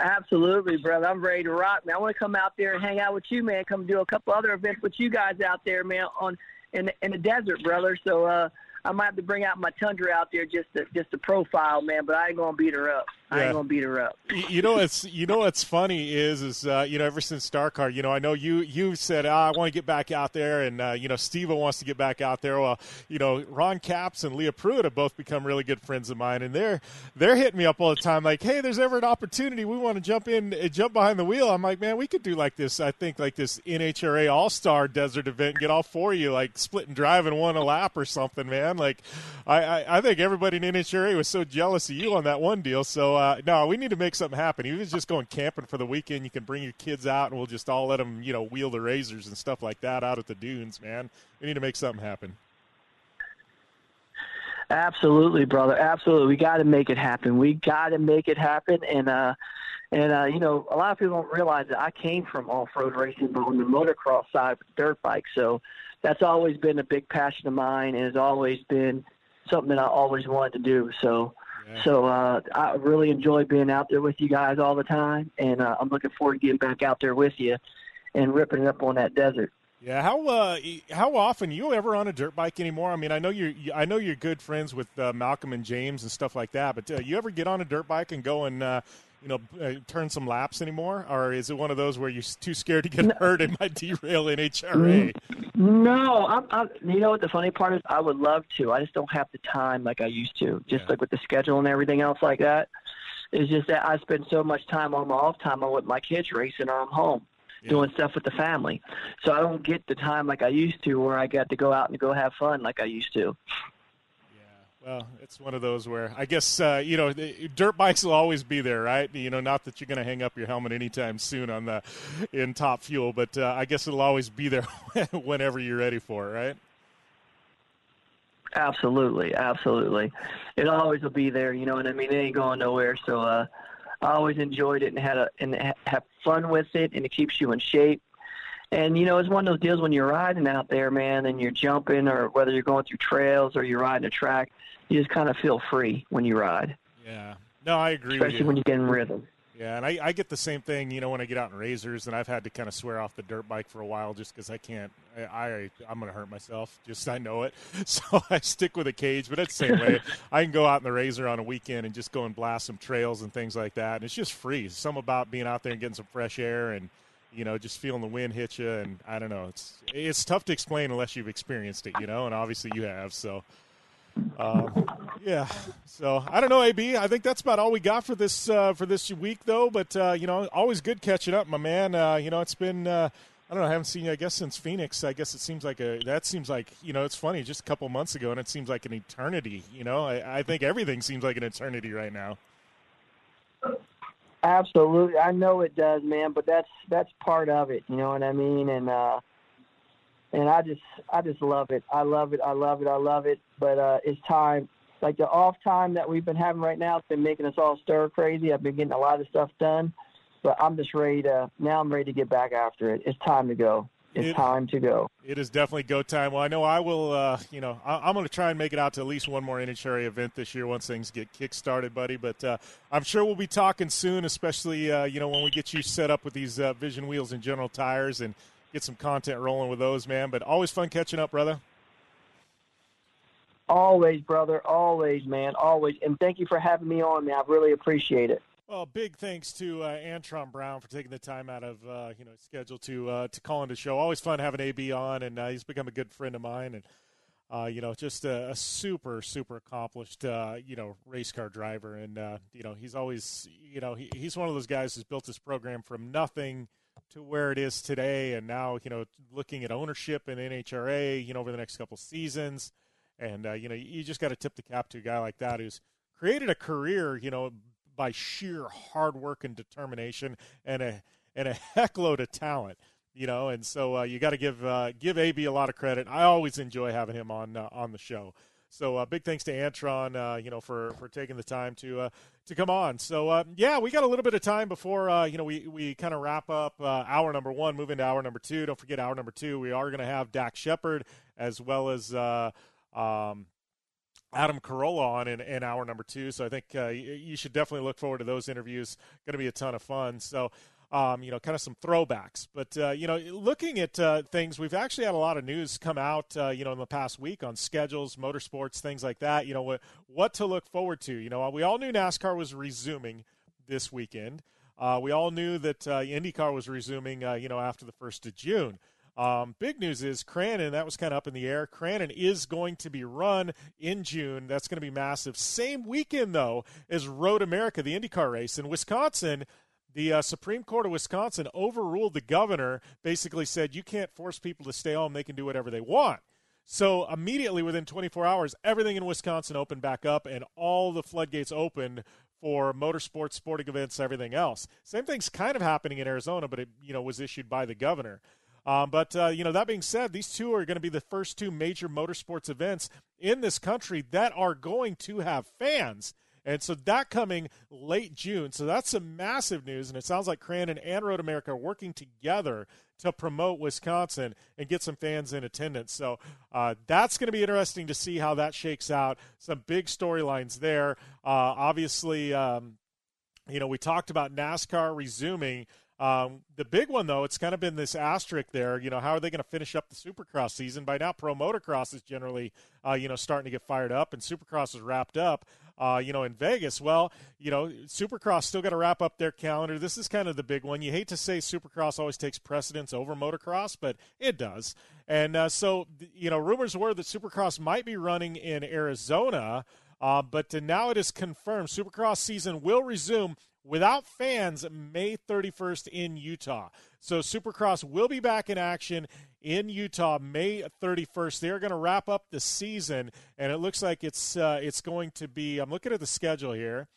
Speaker 5: Absolutely, brother. I'm ready to rock, man. I want to come out there and hang out with you, man. Come do a couple other events with you guys out there, man, on in the, in the desert, brother. So uh, I might have to bring out my Tundra out there just to just to profile, man. But I ain't gonna beat her up. I ain't gonna beat her up.
Speaker 2: You know what's you know what's funny is is uh, you know ever since StarCar, you know I know you you said oh, I want to get back out there, and uh, you know Steve wants to get back out there. Well, you know Ron Capps and Leah Pruett have both become really good friends of mine, and they're they're hitting me up all the time like, hey, there's ever an opportunity we want to jump in, uh, jump behind the wheel. I'm like, man, we could do like this. I think like this NHRA All Star Desert event, and get all four of you like split and drive in one a lap or something, man. Like, I I, I think everybody in NHRA was so jealous of you on that one deal, so. Uh, no, we need to make something happen. Even just going camping for the weekend, you can bring your kids out, and we'll just all let them, you know, wheel the razors and stuff like that out at the dunes. Man, we need to make something happen.
Speaker 5: Absolutely, brother. Absolutely. We got to make it happen. We got to make it happen. And, uh, and uh, you know, a lot of people don't realize that I came from off-road racing, but on the motocross side with dirt bikes. So that's always been a big passion of mine, and has always been something that I always wanted to do. So, yeah. so uh, I really enjoy being out there with you guys all the time, and uh, I'm looking forward to getting back out there with you and ripping it up on that desert.
Speaker 2: Yeah, how uh, how often you ever on a dirt bike anymore? I mean, I know you're I know you're good friends with uh, Malcolm and James and stuff like that, but uh, you ever get on a dirt bike and go and uh, you know uh, turn some laps anymore, or is it one of those where you're too scared to get no. hurt and might derail NHRA?
Speaker 5: No, I'm, I'm, you know what the funny part is? I would love to. I just don't have the time like I used to. Just yeah. like with the schedule and everything else like that. It's just that I spend so much time on my off time on with my kids racing or I'm home yeah. doing stuff with the family. So I don't get the time like I used to where I got to go out and go have fun like I used to.
Speaker 2: Well, it's one of those where I guess uh, you know dirt bikes will always be there, right? You know, not that you're going to hang up your helmet anytime soon on the in top fuel, but uh, I guess it'll always be there whenever you're ready for it, right?
Speaker 5: Absolutely, absolutely. It always will be there. You know And I mean? It ain't going nowhere. So uh, I always enjoyed it and had a and have fun with it, and it keeps you in shape. And you know, it's one of those deals when you're riding out there, man, and you're jumping, or whether you're going through trails or you're riding a track, you just kind of feel free when you ride.
Speaker 2: Yeah, no, I agree.
Speaker 5: Especially when you get in rhythm.
Speaker 2: Yeah, and I, I get the same thing, you know, when I get out in razors, and I've had to kind of swear off the dirt bike for a while just because I can't. I, I I'm going to hurt myself. Just I know it, so I stick with a cage. But it's the same way. I can go out in the razor on a weekend and just go and blast some trails and things like that, and it's just free. Some about being out there and getting some fresh air and you know just feeling the wind hit you, and I don't know. It's it's tough to explain unless you've experienced it, you know, and obviously you have. So um, yeah. So I don't know, AB. I think that's about all we got for this uh, for this week, though. But uh, you know, always good catching up, my man. Uh, you know, it's been uh, I don't know. I haven't seen you. I guess since Phoenix. I guess it seems like a that seems like you know it's funny. Just a couple months ago, and it seems like an eternity. You know, I, I think everything seems like an eternity right now.
Speaker 5: Absolutely, I know it does, man. But that's that's part of it. You know what I mean? And uh, and I just I just love it. I love it. I love it. I love it. But uh, it's time. Like the off time that we've been having right now, it's been making us all stir crazy. I've been getting a lot of stuff done, but I'm just ready to. Now I'm ready to get back after it. It's time to go. It's it, time to go.
Speaker 2: It is definitely go time. Well, I know I will. Uh, you know, I, am going to try and make it out to at least one more NHRA event this year once things get kick started, buddy. But uh, I'm sure we'll be talking soon, especially uh, you know when we get you set up with these uh, Vision wheels and General Tires and get some content rolling with those, man. But always fun catching up, brother.
Speaker 5: Always, brother. Always, man. Always. And thank you for having me on, man. I really appreciate it.
Speaker 2: Well, big thanks to uh, Antron Brown for taking the time out of uh, you know schedule to uh, to call into the show. Always fun having AB on, and uh, he's become a good friend of mine, and uh, you know just a, a super super accomplished uh, you know race car driver, and uh, you know he's always you know he, he's one of those guys who's built his program from nothing to where it is today, and now you know looking at ownership in NHRA, you know over the next couple seasons, and you know you just got to tip the cap to a guy like that who's created a career, you know, by sheer hard work and determination and a and a heckload of talent, you know, and so uh, you got to give uh, give AB a lot of credit. I always enjoy having him on uh, on the show. So uh, big thanks to Antron, uh, you know, for, for taking the time to uh, to come on. So yeah, we got a little bit of time before you know we we kind of wrap up hour number one, move into hour number two. Don't forget hour number two. We are going to have Dax Shepard as well as. Um, Adam Carolla on in, in hour number two, so I think you should definitely look forward to those interviews. Going to be a ton of fun. So um, you know, kind of some throwbacks. But uh, you know, looking at uh, things, we've actually had a lot of news come out, uh, you know, in the past week on schedules, motorsports, things like that. You know, what what to look forward to. You know, we all knew NASCAR was resuming this weekend. Uh, we all knew that uh, IndyCar was resuming, uh, you know, after the first of June. Um, big news is Crandon, that was kind of up in the air. Crandon is going to be run in June. That's going to be massive. Same weekend, though, as Road America, the IndyCar race. In Wisconsin, the uh, Supreme Court of Wisconsin overruled the governor, basically said you can't force people to stay home, they can do whatever they want. So immediately within 24 hours, everything in Wisconsin opened back up and all the floodgates opened for motorsports, sporting events, everything else. Same thing's kind of happening in Arizona, but it you know was issued by the governor. Um, but uh, you know that being said, these two are going to be the first two major motorsports events in this country that are going to have fans. And so that coming late June. So that's some massive news. And it sounds like Crandon and Road America are working together to promote Wisconsin and get some fans in attendance. So uh, that's going to be interesting to see how that shakes out. Some big storylines there. Uh, obviously, um, you know, we talked about NASCAR resuming. Um, the big one, though, it's kind of been this asterisk there. You know, how are they going to finish up the Supercross season? By now, Pro Motocross is generally, uh, you know, starting to get fired up, and Supercross is wrapped up uh, you know, in Vegas. Well, you know, Supercross still got to wrap up their calendar. This is kind of the big one. You hate to say Supercross always takes precedence over motocross, but it does. And uh, so, you know, rumors were that Supercross might be running in Arizona. Uh, but now it is confirmed Supercross season will resume without fans May 31st in Utah. So Supercross will be back in action in Utah May 31st. They're going to wrap up the season, and it looks like it's uh, it's going to be. I'm looking at the schedule here.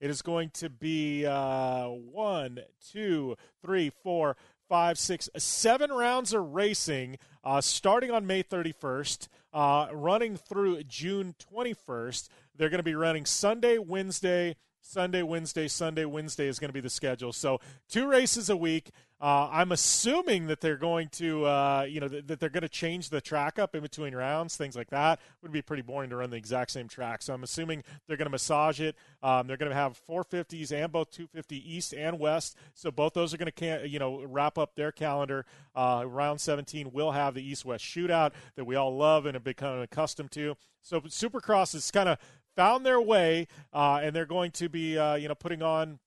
Speaker 2: It is going to be uh, one, two, three, four, five, six, seven rounds of racing uh, starting on May 31st, uh, running through June 21st. They're going to be running Sunday, Wednesday, Sunday, Wednesday, Sunday, Wednesday is going to be the schedule. So two races a week. Uh, I'm assuming that they're going to, uh, you know, th- that they're going to change the track up in between rounds, things like that. It would be pretty boring to run the exact same track. So I'm assuming they're going to massage it. Um, they're going to have 450s and both 250 East and West. So both those are going to, you know, wrap up their calendar. Uh, round 17 will have the East-West shootout that we all love and have become accustomed to. So Supercross is kind of found their way, uh, and they're going to be uh, you know putting on.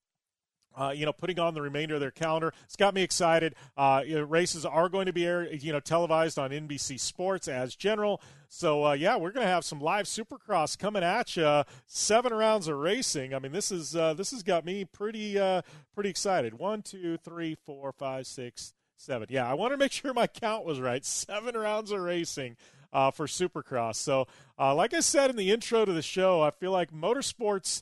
Speaker 2: Uh, you know, putting on the remainder of their calendar. It's got me excited. Uh, you know, races are going to be, air, you know, televised on NBC Sports as general. So uh, yeah, we're going to have some live Supercross coming at you. Seven rounds of racing. I mean, this is uh, this has got me pretty uh, pretty excited. One, two, three, four, five, six, seven. Yeah, I want to make sure my count was right. Seven rounds of racing uh, for Supercross. So, uh, like I said in the intro to the show, I feel like motorsports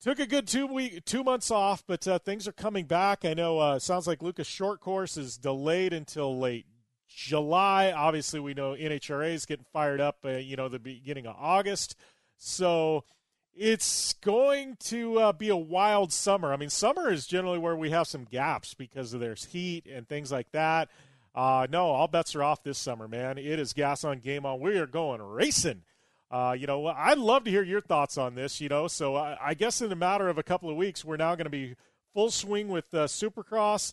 Speaker 2: took a good two week two months off, but uh, things are coming back. I know. Uh, sounds like Lucas Short Course is delayed until late July. Obviously, we know NHRA is getting fired up. Uh, you know, the beginning of August. So it's going to uh, be a wild summer. I mean, summer is generally where we have some gaps because of there's heat and things like that. Uh, no, all bets are off this summer, man. It is gas on, game on. We are going racing. Uh, you know, I'd love to hear your thoughts on this. You know, so I, I guess in a matter of a couple of weeks, we're now going to be full swing with uh, Supercross,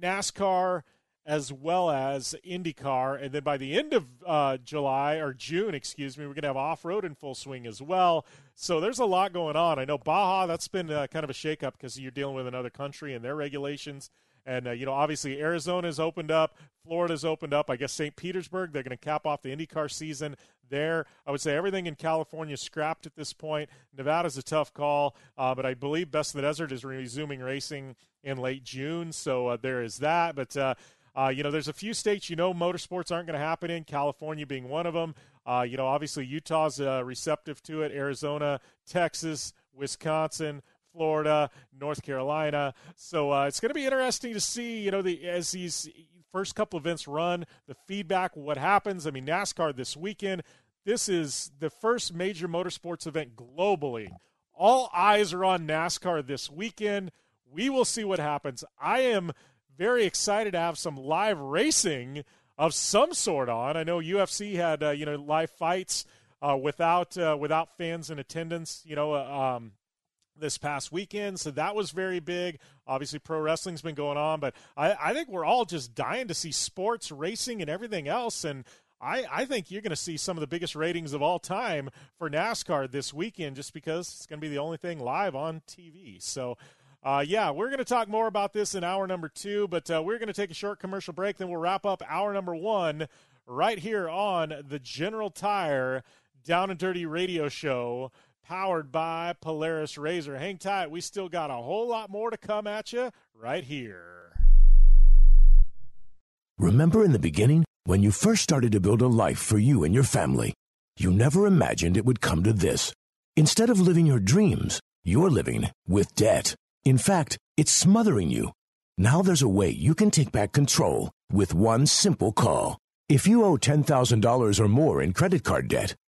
Speaker 2: NASCAR, as well as IndyCar, and then by the end of uh, July or June, excuse me, we're going to have off-road in full swing as well. So there's a lot going on. I know Baja, that's been uh, kind of a shakeup because you're dealing with another country and their regulations. And, uh, you know, obviously Arizona's opened up, Florida's opened up. I guess St. Petersburg, they're going to cap off the IndyCar season there. I would say everything in California is scrapped at this point. Nevada's a tough call, uh, but I believe Best of the Desert is resuming racing in late June. So uh, there is that. But, uh, uh, you know, there's a few states you know motorsports aren't going to happen in, California being one of them. Uh, you know, obviously Utah's uh, receptive to it, Arizona, Texas, Wisconsin, Florida, North Carolina. So uh, it's going to be interesting to see, you know, the as these first couple events run, the feedback, what happens. I mean, NASCAR this weekend. This is the first major motorsports event globally. All eyes are on NASCAR this weekend. We will see what happens. I am very excited to have some live racing of some sort on. I know UFC had uh, you know live fights uh, without uh, without fans in attendance. You know, uh, um, this past weekend, so that was very big. Obviously, pro wrestling's been going on, but I, I think we're all just dying to see sports, racing, and everything else. And I, I think you're going to see some of the biggest ratings of all time for NASCAR this weekend, just because it's going to be the only thing live on TV. So. Uh, yeah, we're going to talk more about this in hour number two, but uh, we're going to take a short commercial break. Then we'll wrap up hour number one right here on the General Tire Down and Dirty Radio Show powered by Polaris Razor. Hang tight, we still got a whole lot more to come at you right here.
Speaker 8: Remember in the beginning, when you first started to build a life for you and your family, you never imagined it would come to this.
Speaker 9: Instead of living your dreams, you're living with debt. In fact, it's smothering you. Now there's a way you can take back control with one simple call. If you owe $10,000 or more in credit card debt,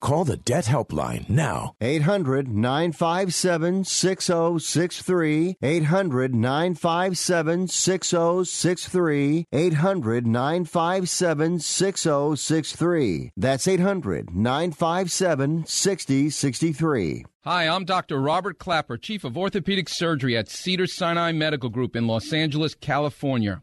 Speaker 9: Call the Debt Helpline now.
Speaker 6: 800 957 6063. 800 957 6063. 800 957 6063. That's 800 957 6063.
Speaker 10: Hi, I'm Dr. Robert Klapper, Chief of Orthopedic Surgery at Cedars-Sinai Medical Group in Los Angeles, California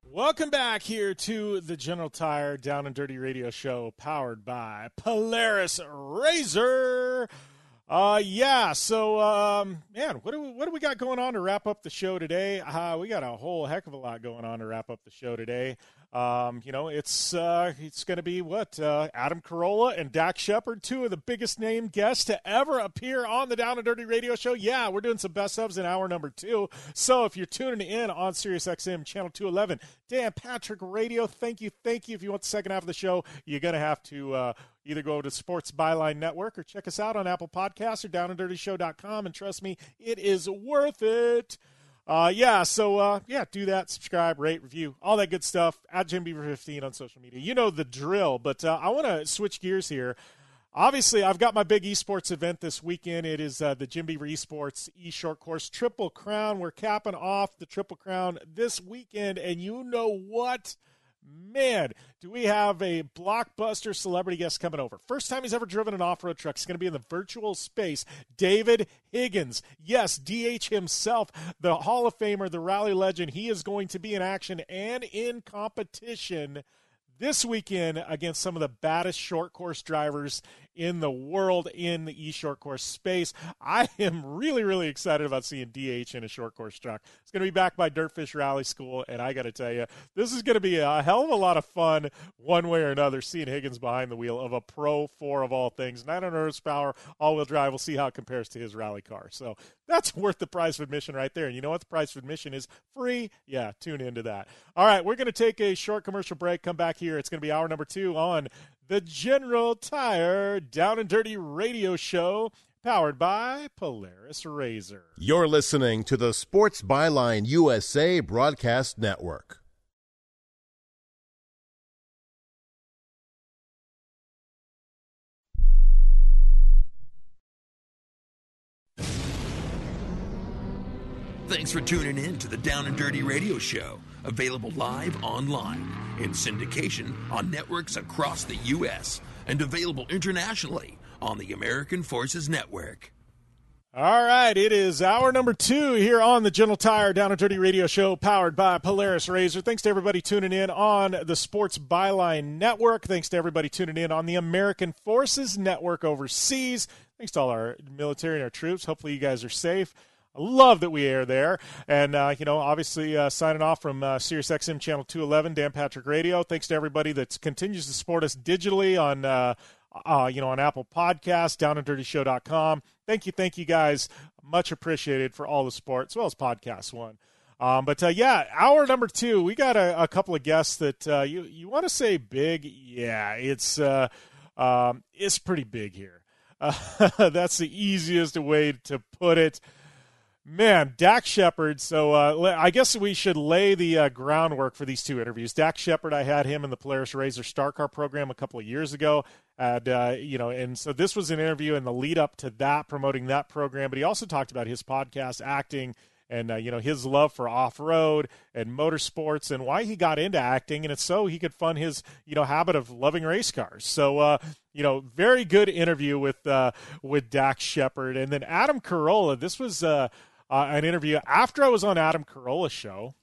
Speaker 2: Welcome back here to the General Tire Down and Dirty Radio Show, powered by Polaris Razor. Uh, yeah. So, um, man, what do we, what do we got going on to wrap up the show today? Uh, we got a whole heck of a lot going on to wrap up the show today. Um, you know, it's uh, it's going to be what uh, Adam Carolla and Dax Shepard, two of the biggest name guests to ever appear on the Down and Dirty Radio Show. Yeah, we're doing some best ofs in hour number two. So if you're tuning in on Sirius XM channel 211, Dan Patrick Radio, thank you, thank you. If you want the second half of the show, you're going to have to uh, either go to Sports Byline Network or check us out on Apple Podcasts or downanddirtyshow.com. And trust me, it is worth it. Uh, yeah, so uh, yeah, do that. Subscribe, rate, review, all that good stuff. At Jim Beaver 15 on social media. You know the drill. But uh, I want to switch gears here. Obviously, I've got my big esports event this weekend. It is uh, the Jim Beaver Esports E Short Course Triple Crown. We're capping off the Triple Crown this weekend, and you know what? Man, do we have a blockbuster celebrity guest coming over. First time he's ever driven an off road truck. He's going to be in the virtual space. David Higgins. Yes, DH himself, the Hall of Famer, the rally legend. He is going to be in action and in competition this weekend against some of the baddest short course drivers in the world in the e short course space. I am really, really excited about seeing DH in a short course truck. It's going to be backed by Dirtfish Rally School, and I got to tell you, this is going to be a hell of a lot of fun, one way or another, seeing Higgins behind the wheel of a Pro 4 of all things. 900 horsepower, all wheel drive. We'll see how it compares to his rally car. So that's worth the price of admission right there. And you know what? The price of admission is free. Yeah, tune into that. All right, we're going to take a short commercial break, come back here. It's going to be hour number two on the General Tire Down and Dirty Radio Show, powered by Polaris Razor.
Speaker 11: You're listening to the Sports Byline USA Broadcast Network.
Speaker 4: Thanks for tuning in to the Down and Dirty Radio Show available live online, in syndication on networks across the U.S., and available internationally on the American Forces Network.
Speaker 2: All right, it is hour number two here on the General Tire Down and Dirty Radio Show, powered by Polaris Razor. Thanks to everybody tuning in on the Sports Byline Network. Thanks to everybody tuning in on the American Forces Network overseas. Thanks to all our military and our troops. Hopefully, you guys are safe. Love that we air there. And, uh, you know, obviously uh, signing off from uh, SiriusXM Channel 211, Dan Patrick Radio. Thanks to everybody that continues to support us digitally on, uh, uh, you know, on Apple Podcasts, downanddirtyshow.com. Thank you, thank you guys. Much appreciated for all the support, as well as Podcast One. Um, but uh, yeah, hour number two, we got a, a couple of guests that uh, you you want to say big. Yeah, it's um, it's pretty big here. That's the easiest way to put it. Man, Dax Shepard. So uh, I guess we should lay the uh, groundwork for these two interviews. Dax Shepard, I had him in the Polaris Razor Star Car program a couple of years ago, and uh, you know, and so this was an interview in the lead up to that, promoting that program. But he also talked about his podcast, acting, and uh, you know his love for off road and motorsports, and why he got into acting, and it's so he could fund his you know habit of loving race cars. So uh, you know, very good interview with uh, with Dax Shepard, and then Adam Carolla. This was uh, an interview after I was on Adam Carolla's show.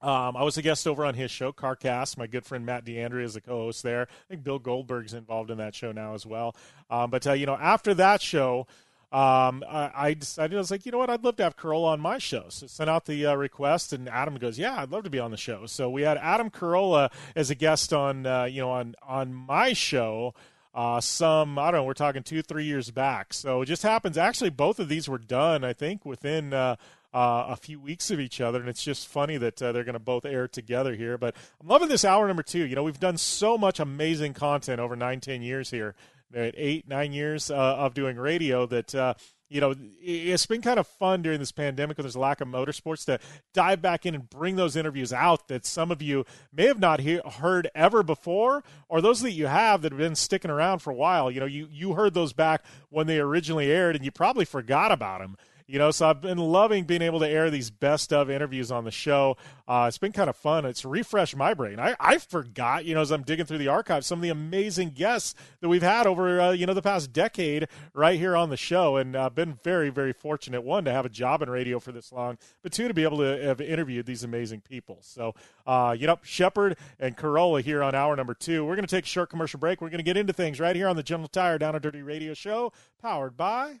Speaker 2: Um, I was a guest over on his show, CarCast. My good friend Matt D'Andrea is the co-host there. I think Bill Goldberg's involved in that show now as well. Um, but uh, you know, after that show, um, I, I, decided I was like, you know what, I'd love to have Carolla on my show. So sent out the uh, request, and Adam goes, yeah, I'd love to be on the show. So we had Adam Carolla as a guest on, uh, you know, on on my show uh, some I don't know. We're talking two, three years back. So it just happens. Actually, both of these were done. I think within uh, uh, a few weeks of each other, and it's just funny that uh, they're going to both air together here. But I'm loving this hour number two. You know, we've done so much amazing content over nine, ten years here. Eight, nine years uh, of doing radio that uh, you know, it's been kind of fun during this pandemic when there's a lack of motorsports to dive back in and bring those interviews out that some of you may have not he- heard ever before, or those that you have that have been sticking around for a while. You know, you, you heard those back when they originally aired and you probably forgot about them. You know, so I've been loving being able to air these best of interviews on the show. Uh, it's been kind of fun. It's refreshed my brain. I, I forgot, you know, as I'm digging through the archives, some of the amazing guests that we've had over, uh, you know, the past decade right here on the show. And I've uh, been very, very fortunate, one, to have a job in radio for this long, but two, to be able to have interviewed these amazing people. So, uh, you know, Shepard and Carolla here on hour number two. We're going to take a short commercial break. We're going to get into things right here on the General Tire Down and Dirty Radio Show, powered by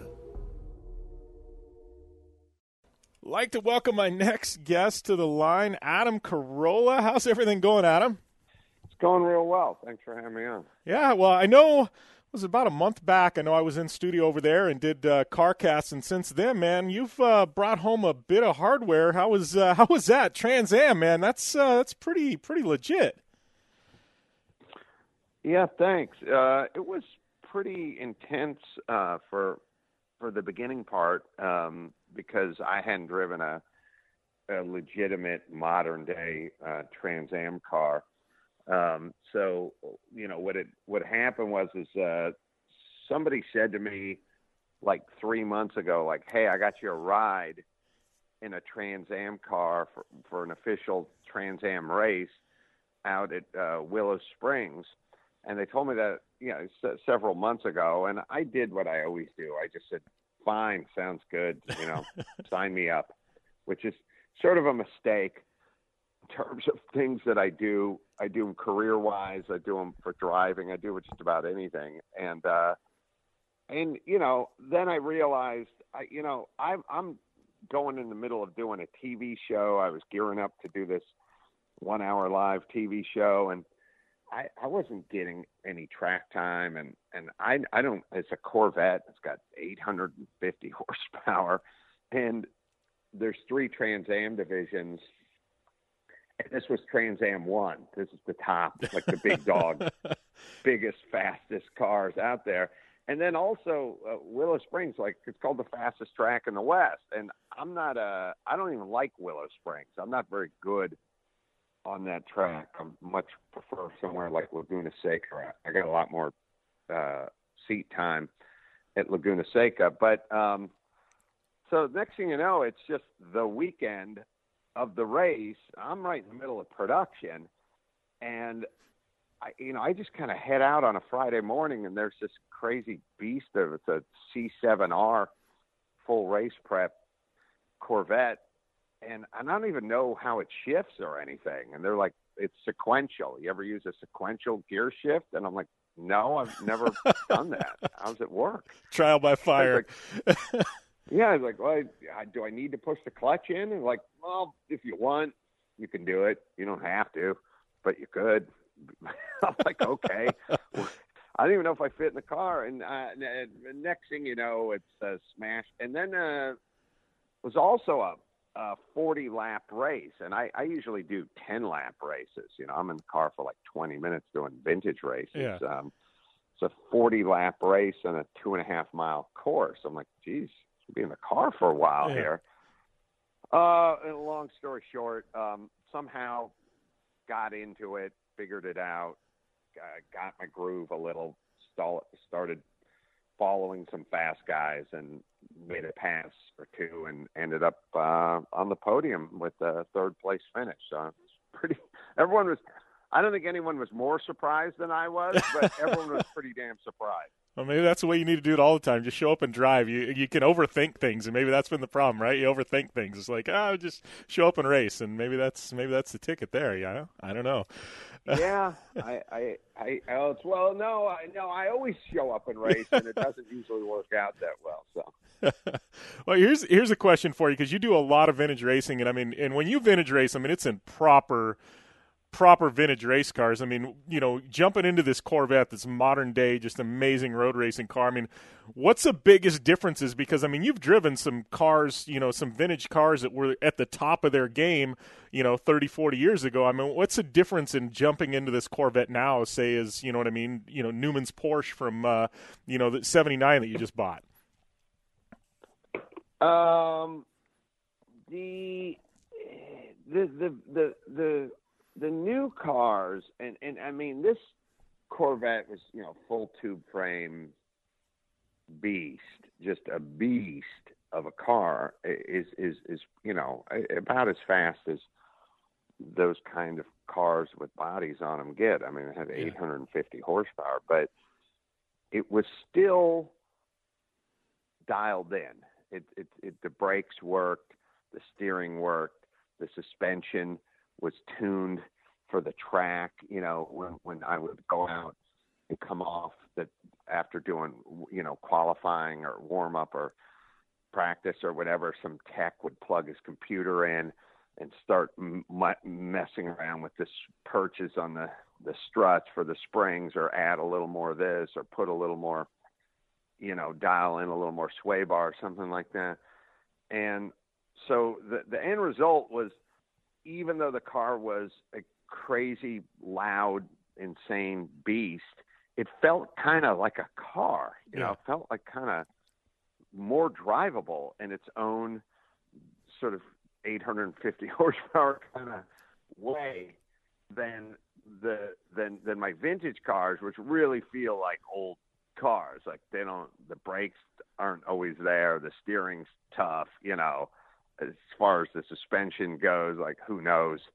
Speaker 2: Like to welcome my next guest to the line, Adam Carolla. How's everything going, Adam?
Speaker 12: It's going real well. Thanks for having me on.
Speaker 2: Yeah, well, I know it was about a month back. I know I was in studio over there and did uh, CarCast, and since then, man, you've uh, brought home a bit of hardware. How was uh, how was that Trans Am, man? That's uh, that's pretty pretty legit.
Speaker 12: Yeah, thanks. Uh, it was pretty intense uh, for for the beginning part um, because I hadn't driven a, a legitimate modern day uh, Trans Am car. Um, so you know what it what happened was is uh, somebody said to me like three months ago, like, "Hey, I got you a ride in a Trans Am car for for an official Trans Am race out at uh, Willow Springs." And they told me that you know s- several months ago, and I did what I always do. I just said, "Fine, sounds good," you know, sign me up, which is sort of a mistake in terms of things that I do. I do them career wise. I do them for driving. I do just about anything. And uh, and you know, then I realized, I you know, I'm I'm going in the middle of doing a TV show. I was gearing up to do this one hour live TV show, and I, I wasn't getting any track time, and and I I don't. It's a Corvette. It's got 850 horsepower, and there's three Trans Am divisions. And this was Trans Am One. This is the top, like the big dog, biggest, fastest cars out there. And then also uh, Willow Springs, like it's called the fastest track in the West. And I'm not a, I don't even like Willow Springs. I'm not very good on that track. I much prefer somewhere like Laguna Seca. I got a lot more uh, seat time at Laguna Seca. But um, so next thing you know, it's just the weekend of the race. I'm right in the middle of production, and I, you know, I just kind of head out on a Friday morning, and there's this crazy beast of it's a C7R full race prep Corvette and I don't even know how it shifts or anything. And they're like, it's sequential. You ever use a sequential gear shift? And I'm like, no, I've never done that. How's it work?
Speaker 2: Trial by fire.
Speaker 12: Like, yeah, I was like, well, I, do I need to push the clutch in? And like, well, if you want, you can do it. You don't have to, but you could. I'm like, okay. I don't even know if I fit in the car. And, uh, and next thing you know, it's uh, smashed. And then uh, was also a a 40 lap race and I, I usually do 10 lap races you know i'm in the car for like 20 minutes doing vintage races
Speaker 2: Yeah.
Speaker 12: um, it's a 40 lap race and a two and a half mile course i'm like geez i'll be in the car for a while
Speaker 2: Yeah.
Speaker 12: here uh, and long story short um, somehow got into it figured it out uh, got my groove a little stall, started following some fast guys and made a pass or two and ended up uh, on the podium with a third place finish. So it's pretty. Everyone was. I don't think anyone was more surprised than I was, but everyone was pretty damn surprised.
Speaker 2: Well, maybe that's the way you need to do it all the time. Just show up and drive. You you can overthink things, and maybe that's been the problem, right? You overthink things. It's like, oh, just show up and race, and maybe that's maybe that's the ticket there. Yeah, I don't know.
Speaker 12: Yeah, I, I, I, it's, well, no, I, no, I always show up and race, and it doesn't usually work out that well. So,
Speaker 2: well, here's here's a question for you because you do a lot of vintage racing, and I mean, and when you vintage race, I mean, it's in proper proper vintage race cars. I mean, you know, jumping into this Corvette, this modern day, just amazing road racing car. I mean, what's the biggest differences? Because I mean, you've driven some cars, you know, some vintage cars that were at the top of their game, you know, 30, 40 years ago. I mean, what's the difference in jumping into this Corvette now, say, is you know what I mean? You know, Newman's Porsche from, uh, you know, the '79 that you just bought.
Speaker 12: Um, the the the the the the new cars, and and I mean this Corvette was you know full tube frame beast, just a beast of a car is is is you know about as fast as those kind of cars with bodies on them get. I mean, it had 850 horsepower, but it was still dialed in. It, it, it the brakes worked, the steering worked, the suspension was tuned for the track. You know, when when I would go out and come off that after doing you know qualifying or warm up or practice or whatever, some tech would plug his computer in and start m- messing around with the perches on the the struts for the springs or add a little more of this or put a little more you know dial in a little more sway bar or something like that and so the the end result was even though the car was a crazy, loud, insane beast, it felt kind of like a car. You yeah. know, it felt like kind of more drivable in its own sort of 850 horsepower kind of way than the than than my vintage cars, which really feel like old cars. Like they don't, the brakes aren't always there, the steering's tough. You know, as far as the suspension goes, like who knows?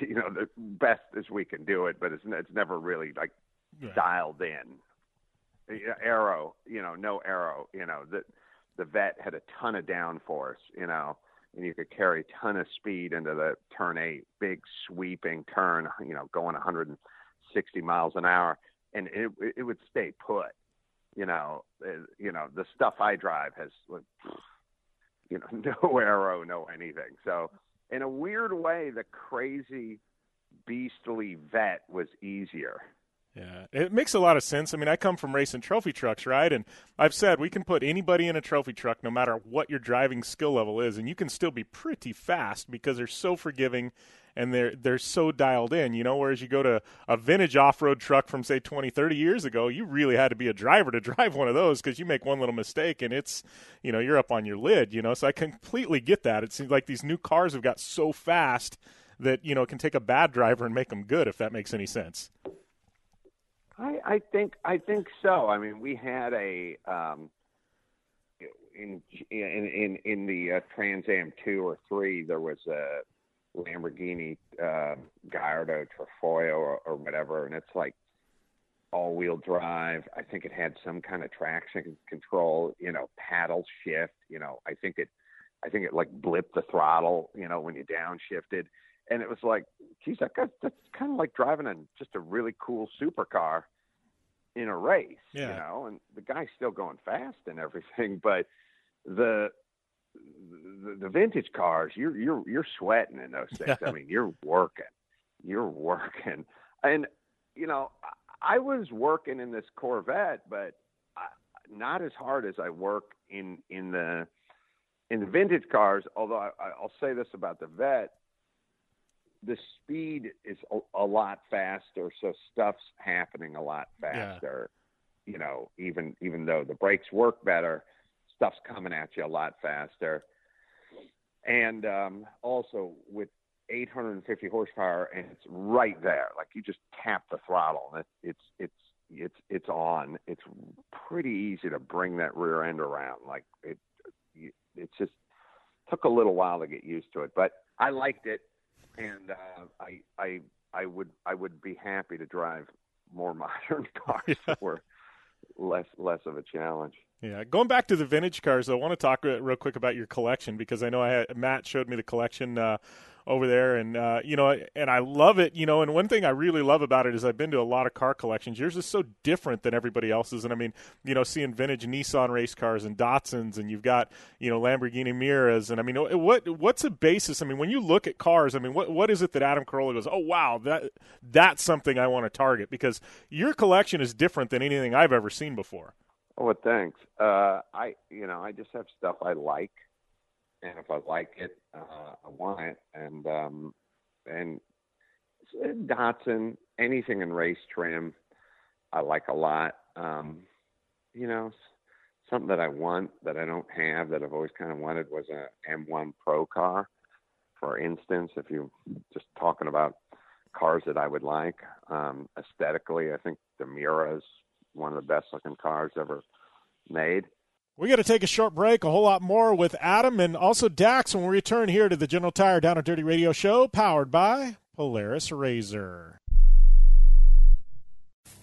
Speaker 12: You know, the best as we can do it, but it's it's never really like yeah. dialed in. Aero, you know, no aero. You know, the the Vette had a ton of downforce. You know, and you could carry a ton of speed into the turn eight, big sweeping turn. You know, going 160 miles an hour, and it it would stay put. You know, uh, you know the stuff I drive has. Like, you know, no aero, no anything. So, in a weird way, the crazy, beastly Vette was easier.
Speaker 2: Yeah, it makes a lot of sense. I mean, I come from racing trophy trucks, right? And I've said we can put anybody in a trophy truck, no matter what your driving skill level is, and you can still be pretty fast because they're so forgiving and they're they're so dialed in, you know. Whereas you go to a vintage off-road truck from say 20, 30 years ago, you really had to be a driver to drive one of those because you make one little mistake and it's you know you're up on your lid, you know. So I completely get that. It seems like these new cars have got so fast that you know it can take a bad driver and make them good if that makes any sense.
Speaker 12: I, I think I think so. I mean, we had a um, in in in in the uh, Trans Am two or three. There was a Lamborghini uh, Gallardo Trofeo or, or whatever, and it's like all-wheel drive. I think it had some kind of traction control, you know, paddle shift. You know, I think it, I think it like blipped the throttle, you know, when you downshifted, and it was like, geez, that guy, that's kind of like driving in just a really cool supercar in a race, yeah. you know, and the guy's still going fast and everything, but the the, the vintage cars, you're you're you're sweating in those things. I mean, you're working, you're working, and you know, I was working in this Corvette, but not as hard as I work in in the in the vintage cars. Although I, I'll say this about the Vette, the speed is a, a lot faster, so stuff's happening a lot faster. Yeah. You know, even even though the brakes work better, stuff's coming at you a lot faster. And um, also with 850 horsepower, and it's right there. Like you just tap the throttle, and it's it's it's it's on. It's pretty easy to bring that rear end around. Like it, it just took a little while to get used to it, but I liked it, and uh, I I I would I would be happy to drive more modern cars yeah. that were less less of a challenge.
Speaker 2: Yeah, going back to the vintage cars, I want to talk real quick about your collection because I know I had, Matt showed me the collection uh, over there, and uh, you know, and I love it. You know, and one thing I really love about it is I've been to a lot of car collections. Yours is so different than everybody else's, and I mean, you know, seeing vintage Nissan race cars and Datsuns, and you've got you know Lamborghini Miuras, and I mean, what what's a basis? I mean, when you look at cars, I mean, what what is it that Adam Carolla goes, oh wow, that that's something I want to target because your collection is different than anything I've ever seen before.
Speaker 12: Oh, well, thanks. Uh, I, you know, I just have stuff I like, and if I like it, uh, I want it, and um, and Datsun, anything in race trim, I like a lot. Um, you know, something that I want that I don't have that I've always kind of wanted was a M1 Pro car. For instance, if you're just talking about cars that I would like, um, aesthetically, I think the Miura's one of the best looking cars ever made.
Speaker 2: We got to take a short break. A whole lot more with Adam and also Dax when we return here to the General Tire Down and Dirty Radio Show, powered by Polaris Razor.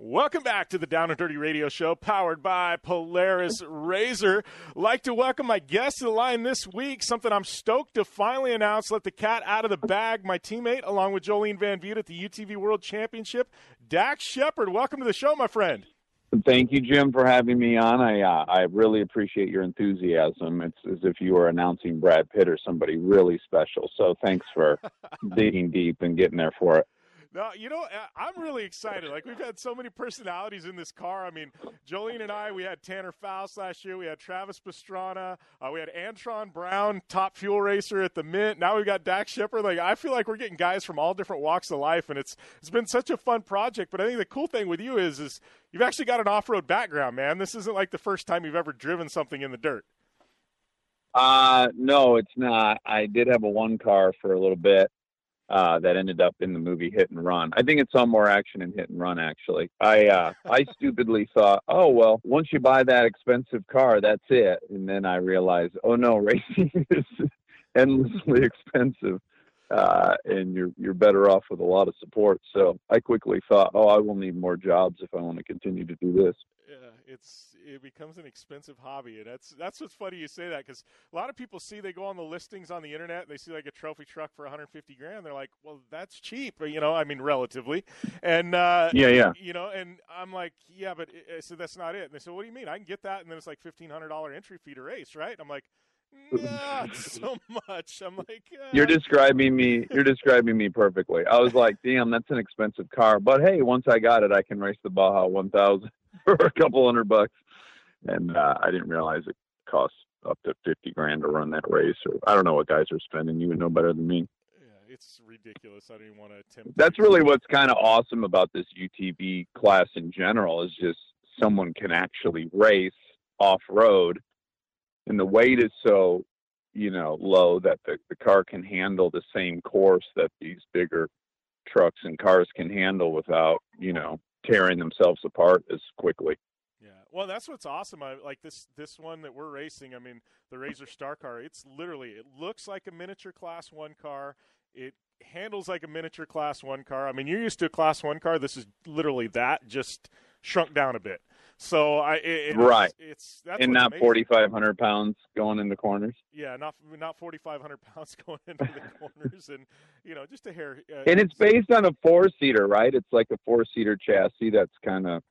Speaker 2: Welcome back to the Down and Dirty Radio Show, powered by Polaris Razor. Like to welcome my guest to the line this week. Something I'm stoked to finally announce. Let the cat out of the bag. My teammate, along with Jolene Van Vliet at the UTV World Championship, Dax Shepard. Welcome to the show, my friend.
Speaker 13: Thank you, Jim, for having me on. I uh, I really appreciate your enthusiasm. It's as if you were announcing Brad Pitt or somebody really special. So thanks for digging deep and getting there for it
Speaker 2: No, you know, I'm really excited. Like we've had so many personalities in this car. I mean, Jolene and I, we had Tanner Faust last year. We had Travis Pastrana. Uh, we had Antron Brown, top fuel racer at the Mint. Now we've got Dax Shepard. Like I feel like we're getting guys from all different walks of life, and it's it's been such a fun project. But I think the cool thing with you is is you've actually got an off road background, man. This isn't like the first time you've ever driven something in the dirt.
Speaker 13: Uh, no, it's not. I did have a one car for a little bit. Uh, that ended up in the movie Hit and Run. I think it saw more action in Hit and Run. Actually, I uh, I stupidly thought, oh well, once you buy that expensive car, that's it. And then I realized, oh no, racing is endlessly expensive, uh, and you're you're better off with a lot of support. So I quickly thought, oh, I will need more jobs if I want to continue to do this.
Speaker 2: Yeah, it's it becomes an expensive hobby, and that's that's what's funny you say that because a lot of people see they go on the listings on the internet, and they see like a trophy truck for 150 grand. They're like, well, that's cheap, you know. I mean, relatively, and uh,
Speaker 13: Yeah, yeah.
Speaker 2: you know, and I'm like, yeah, but I said that's not it. And they said, what do you mean? I can get that, and then it's like fifteen hundred dollar entry fee to race, right? I'm like. Not so much. I'm like, uh,
Speaker 13: You're describing me. You're describing me perfectly. I was like, "Damn, that's an expensive car." But hey, once I got it, I can race the Baja 1000 for a couple hundred bucks. And uh, I didn't realize it costs up to fifty grand to run that race. Or I don't know what guys are spending. You would know better than me.
Speaker 2: yeah, it's ridiculous. I don't even want to attempt.
Speaker 13: That's really what's kind of awesome about this UTV class in general is just someone can actually race off road, and the weight is so you know low that the, the car can handle the same course that these bigger trucks and cars can handle without you know tearing themselves apart as quickly.
Speaker 2: Yeah, well, that's what's awesome. I, like this this one that we're racing. I mean, the Razor Star car. It's literally it looks like a miniature Class One car. It handles like a miniature Class One car. I mean, you're used to a Class One car. This is literally that, just shrunk down a bit. So I, it,
Speaker 13: right.
Speaker 2: It's,
Speaker 13: and not 4,500 pounds going in the corners.
Speaker 2: Yeah, not not 4,500 pounds going into the corners, and you know, just a hair. Uh,
Speaker 13: And it's based on a four seater, right? It's like a four seater chassis that's kind of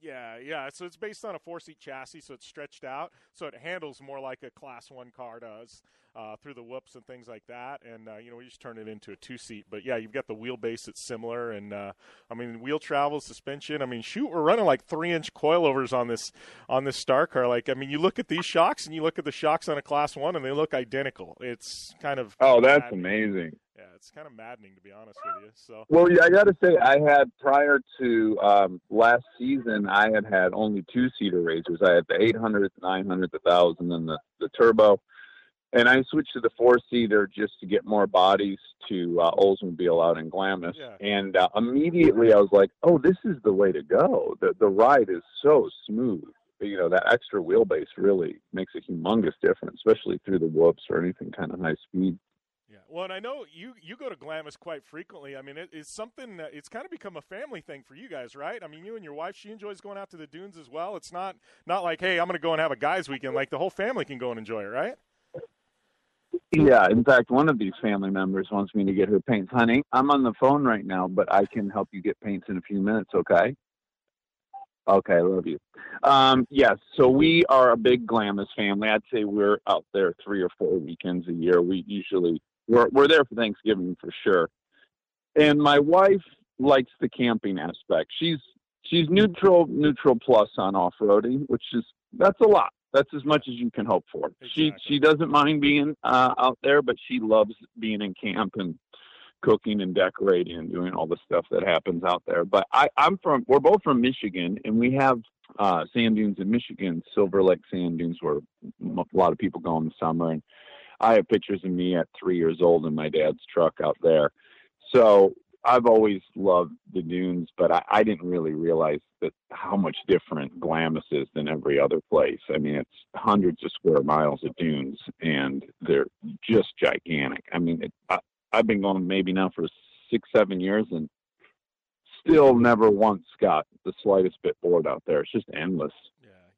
Speaker 2: Yeah, yeah. So it's based on a four seat chassis, so it's stretched out, so it handles more like a Class One car does uh, through the whoops and things like that. And uh, you know, we just turn it into a two seat. But yeah, you've got the wheelbase that's similar, and uh, I mean, wheel travel, suspension. I mean, shoot, we're running like three inch coilovers on this on this Star car. Like, I mean, you look at these shocks and you look at the shocks on a Class One, and they look identical. It's kind of
Speaker 13: Oh, that's amazing.
Speaker 2: Yeah, it's kind of maddening to be honest with you. So
Speaker 13: Well, yeah, I got to say, I had prior to um, last season, I had had only two seater razors. I had the 800, the 900, the 1000, and the, the turbo. And I switched to the four seater just to get more bodies to uh, Oldsmobile out in Glamis. And uh, immediately I was like, oh, this is the way to go. The, the ride is so smooth. You know, that extra wheelbase really makes a humongous difference, especially through the whoops or anything kind of high speed.
Speaker 2: Well, and I know you you go to Glamis quite frequently. I mean, it, it's something that it's kind of become a family thing for you guys, right? I mean, you and your wife, she enjoys going out to the dunes as well. It's not not like, hey, I'm going to go and have a guys' weekend. Like the whole family can go and enjoy it, right?
Speaker 13: Yeah, in fact, one of these family members wants me to get her paints. Honey, I'm on the phone right now, but I can help you get paints in a few minutes, okay? Okay, I love you. Um, yes, so we are a big Glamis family. I'd say we're out there three or four weekends a year. We usually we're we're there for Thanksgiving for sure. And my wife likes the camping aspect. She's she's neutral neutral plus on off roading, which is that's a lot. That's as much as you can hope for. She she doesn't mind being uh, out there, but she loves being in camp and cooking and decorating and doing all the stuff that happens out there. But I, I'm from we're both from Michigan, and we have uh, sand dunes in Michigan, Silver Lake sand dunes, where a lot of people go in the summer. And I have pictures of me at three years old in my dad's truck out there. So I've always loved the dunes, but I, I didn't really realize that how much different Glamis is than every other place. I mean, it's hundreds of square miles of dunes, and they're just gigantic. I mean, it, I, I've been going maybe now for six, seven years, and still never once got the slightest bit bored out there. It's just endless.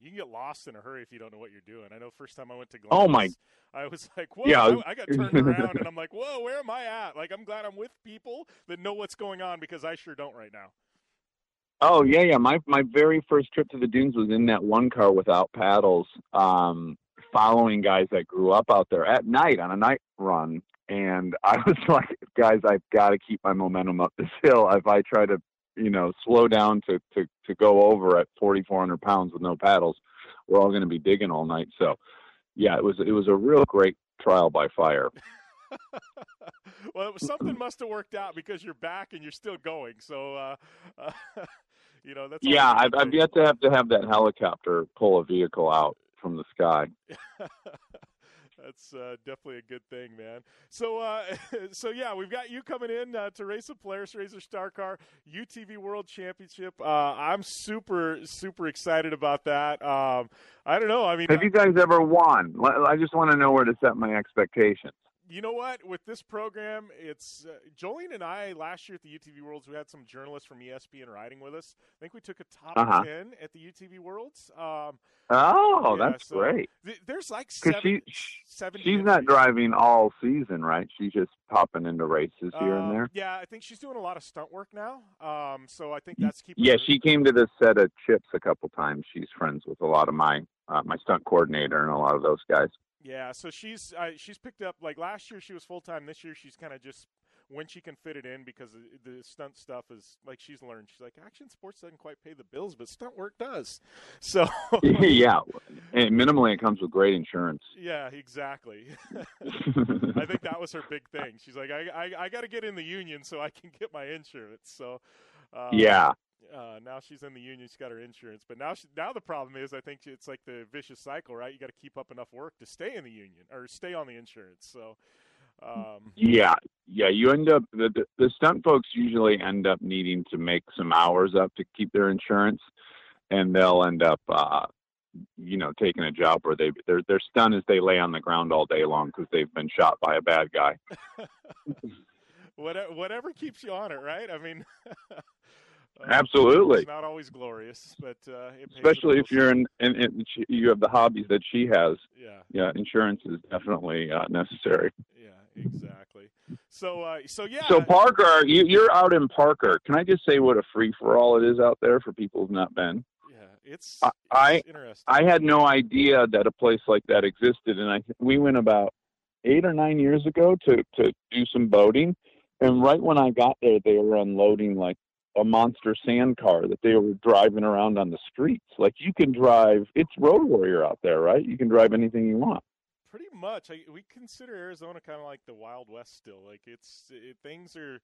Speaker 2: You can get lost in a hurry if you don't know what you're doing. I know first time I went to Glamis,
Speaker 13: Oh, my-
Speaker 2: I was like, whoa,
Speaker 13: Yeah, I
Speaker 2: I, I got turned around and I'm like, whoa, where am I at? Like, I'm glad I'm with people that know what's going on because I sure don't right now.
Speaker 13: Oh yeah, yeah. My my very first trip to the dunes was in that one car without paddles, um, following guys that grew up out there at night on a night run. and I was like, guys, I've got to keep my momentum up this hill. If I try to, you know, slow down to to to go over at 4,400 pounds with no paddles, we're all going to be digging all night. So, yeah, it was it was a real great trial by fire.
Speaker 2: well, it was, something must have worked out because you're back and you're still going. So, uh, uh, you know, that's
Speaker 13: yeah. I've, I've yet to have to have that helicopter pull a vehicle out from the sky.
Speaker 2: That's uh, definitely a good thing, man. So, uh, so yeah, we've got you coming in uh, to race a Polaris Razor Star Car UTV World Championship. Uh, I'm super, super excited about that. Um, I don't know. I mean,
Speaker 13: have you guys ever won? I just want to know where to set my expectations
Speaker 2: you know what? With this program, it's uh, Jolene and I last year at the UTV Worlds. We had some journalists from ESPN riding with us. I think we took a top
Speaker 13: uh-huh.
Speaker 2: ten at the UTV Worlds. Um,
Speaker 13: oh,
Speaker 2: yeah,
Speaker 13: that's
Speaker 2: so
Speaker 13: great.
Speaker 2: Th- there's like seven,
Speaker 13: she, seven she's not driving all season, right? She's just popping into races here
Speaker 2: um,
Speaker 13: and there.
Speaker 2: Yeah, I think she's doing a lot of stunt work now. Um, so I think that's keeping.
Speaker 13: Yeah,
Speaker 2: her-
Speaker 13: she came to this set of CHiPs a couple times. She's friends with a lot of my uh, my stunt coordinator and a lot of those guys.
Speaker 2: Yeah, so she's uh, she's picked up like last year she was full time. This year she's kind of just when she can fit it in because the stunt stuff is like she's learned. She's like action sports doesn't quite pay the bills, but stunt work does. So
Speaker 13: yeah, and minimally it comes with great insurance.
Speaker 2: Yeah, exactly. I think that was her big thing. She's like, I I, I got to get in the union so I can get my insurance. So uh,
Speaker 13: yeah,
Speaker 2: uh, now she's in the union. She's got her insurance, but now she, now the problem is, I think it's like the vicious cycle, right? You got to keep up enough work to stay in the union or stay on the insurance. So, um,
Speaker 13: yeah, yeah, you end up the, the the stunt folks usually end up needing to make some hours up to keep their insurance, and they'll end up, uh, you know, taking a job where they their their stunt is they lay on the ground all day long because they've been shot by a bad guy.
Speaker 2: whatever, whatever keeps you on it, right? I mean.
Speaker 13: Uh, Absolutely.
Speaker 2: It's not always glorious, but uh,
Speaker 13: especially if you're in, in, in, you have the hobbies that she has.
Speaker 2: Yeah.
Speaker 13: Yeah, insurance is definitely uh, necessary.
Speaker 2: Yeah, exactly. So, uh, so yeah.
Speaker 13: So Parker, you, you're out in Parker. Can I just say what a free for all it is out there for people who've not been?
Speaker 2: Yeah, it's,
Speaker 13: I,
Speaker 2: it's
Speaker 13: I,
Speaker 2: interesting.
Speaker 13: I had no idea that a place like that existed, and I we went about eight or nine years ago to to do some boating. And right when I got there, they were unloading like a monster sand car that they were driving around on the streets. Like you can drive, it's Road Warrior out there, right? You can drive anything you want.
Speaker 2: Pretty much. I, we consider Arizona kind of like the Wild West still. Like it's it, things are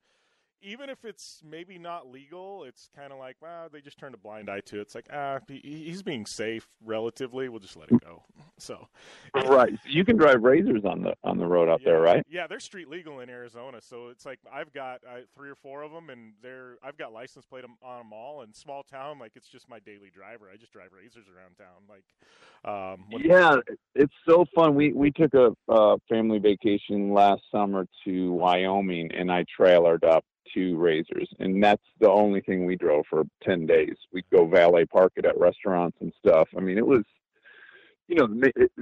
Speaker 2: even if it's maybe not legal, it's kind of like, well, they just turned a blind eye to it. It's like, ah, he, he's being safe relatively. We'll just let it go. So,
Speaker 13: right, you can drive razors on the on the road out
Speaker 2: yeah,
Speaker 13: there, right?
Speaker 2: Yeah, they're street legal in Arizona. So it's like I've got uh, three or four of them, and they're I've got license plate on them all. And small town, like it's just my daily driver. I just drive razors around town. Like, um,
Speaker 13: yeah, it's so fun. We we took a uh, family vacation last summer to Wyoming, and I trailered up two razors. And that's the only thing we drove for 10 days. We'd go valet park it at restaurants and stuff. I mean it was you know it, it,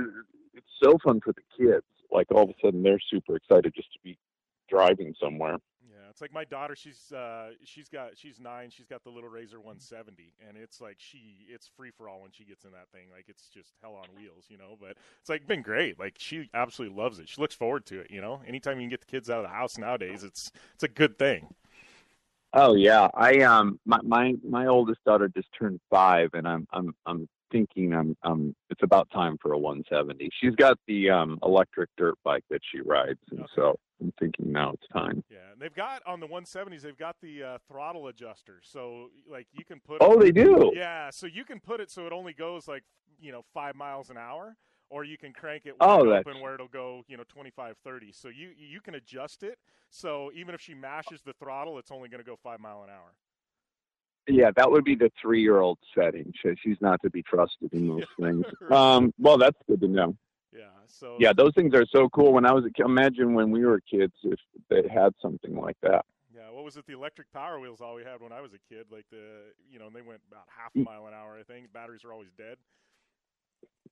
Speaker 13: it's so fun for the kids. Like all of a sudden they're super excited just to be driving somewhere
Speaker 2: it's like my daughter she's uh she's got she's nine she's got the little razor 170 and it's like she it's free for all when she gets in that thing. Like it's just hell on wheels you know but it's like been great. Like she absolutely loves it. She looks forward to it you know? Anytime you can get the kids out of the house nowadays it's it's a good thing.
Speaker 13: Oh yeah, I um my my my oldest daughter just turned five, and I'm I'm I'm thinking I'm um it's about time for a 170. She's got the um electric dirt bike that she rides, and
Speaker 2: Okay.
Speaker 13: so I'm thinking now it's time.
Speaker 2: Yeah, and they've got on the 170s. They've got the uh, throttle adjuster, so like you can put.
Speaker 13: Oh,
Speaker 2: it,
Speaker 13: they do?
Speaker 2: Yeah, so you can put it so it only goes like you know five miles an hour, or you can crank it
Speaker 13: Oh,
Speaker 2: wide open where it'll go you know 25, 30. So you you can adjust it. So even if she mashes the throttle, it's only going to go five mile an hour.
Speaker 13: Yeah, that would be the three-year-old setting. She, she's not to be trusted in those things. Um, well, that's good to know.
Speaker 2: Yeah. So
Speaker 13: Yeah, those things are so cool. When I was a kid, imagine when we were kids if they had something like that.
Speaker 2: Yeah, what was it? The electric power wheels all we had when I was a kid. Like the you know, and they went about half
Speaker 13: Mm.
Speaker 2: a mile an hour. I think batteries are always dead.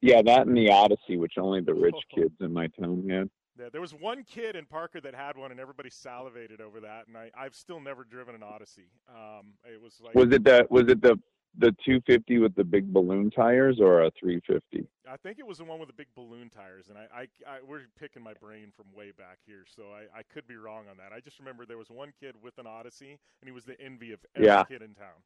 Speaker 13: Yeah, that and the Odyssey, which only the rich kids in my town had.
Speaker 2: Yeah, there was one kid in Parker that had one, and everybody salivated over that. And I, I've still never driven an Odyssey. Um, it was like
Speaker 13: Was it the was it the the 250 with the big balloon tires or a 350?
Speaker 2: I think it was the one with the big balloon tires, and I, I, I we're picking my brain from way back here, so I, I could be wrong on that. I just remember there was one kid with an Odyssey, and he was the envy of every
Speaker 13: Yeah.
Speaker 2: kid in town.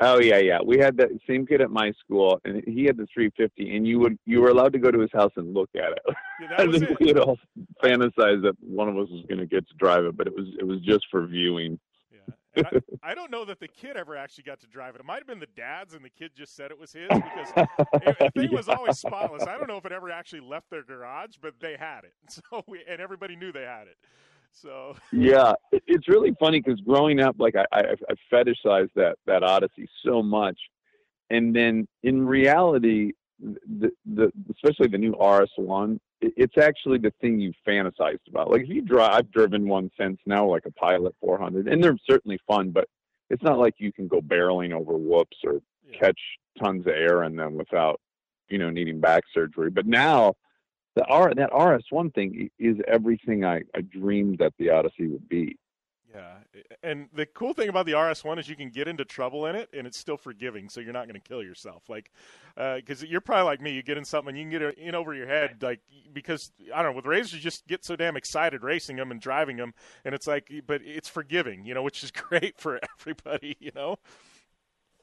Speaker 13: Oh yeah, yeah. We had that same kid at my school, and he had the 350, and you would you were allowed to go to his house and look at it.
Speaker 2: Yeah, that
Speaker 13: I
Speaker 2: was
Speaker 13: think
Speaker 2: it.
Speaker 13: we had all fantasized that one of us was going to get to drive it, but it was it was just for viewing.
Speaker 2: I, I don't know that the kid ever actually got to drive it. It might have been the dad's, and the kid just said it was his because it, the thing was always spotless. I don't know if it ever actually left their garage, but they had it. So we, and everybody knew they had it. So
Speaker 13: yeah, it- it's really funny because growing up, like I, I, I fetishized that that Odyssey so much, and then in reality, the the especially the new RS one, it- it's actually the thing you fantasized about. Like if you drive, I've driven one since now, like a Pilot 400, and they're certainly fun, but it's not like you can go barreling over whoops or catch tons of air in them without, you know, needing back surgery. But now the R that RS1 thing is everything I, I dreamed that the Odyssey would be.
Speaker 2: yeah, and the cool thing about the RS one is you can get into trouble in it, and it's still forgiving, so you're not going to kill yourself. Like, uh, because you're probably like me, you get in something, and you can get in over your head, like because I don't know, with racers, you just get so damn excited racing them and driving them, and it's like, but it's forgiving, you know, which is great for everybody, you know.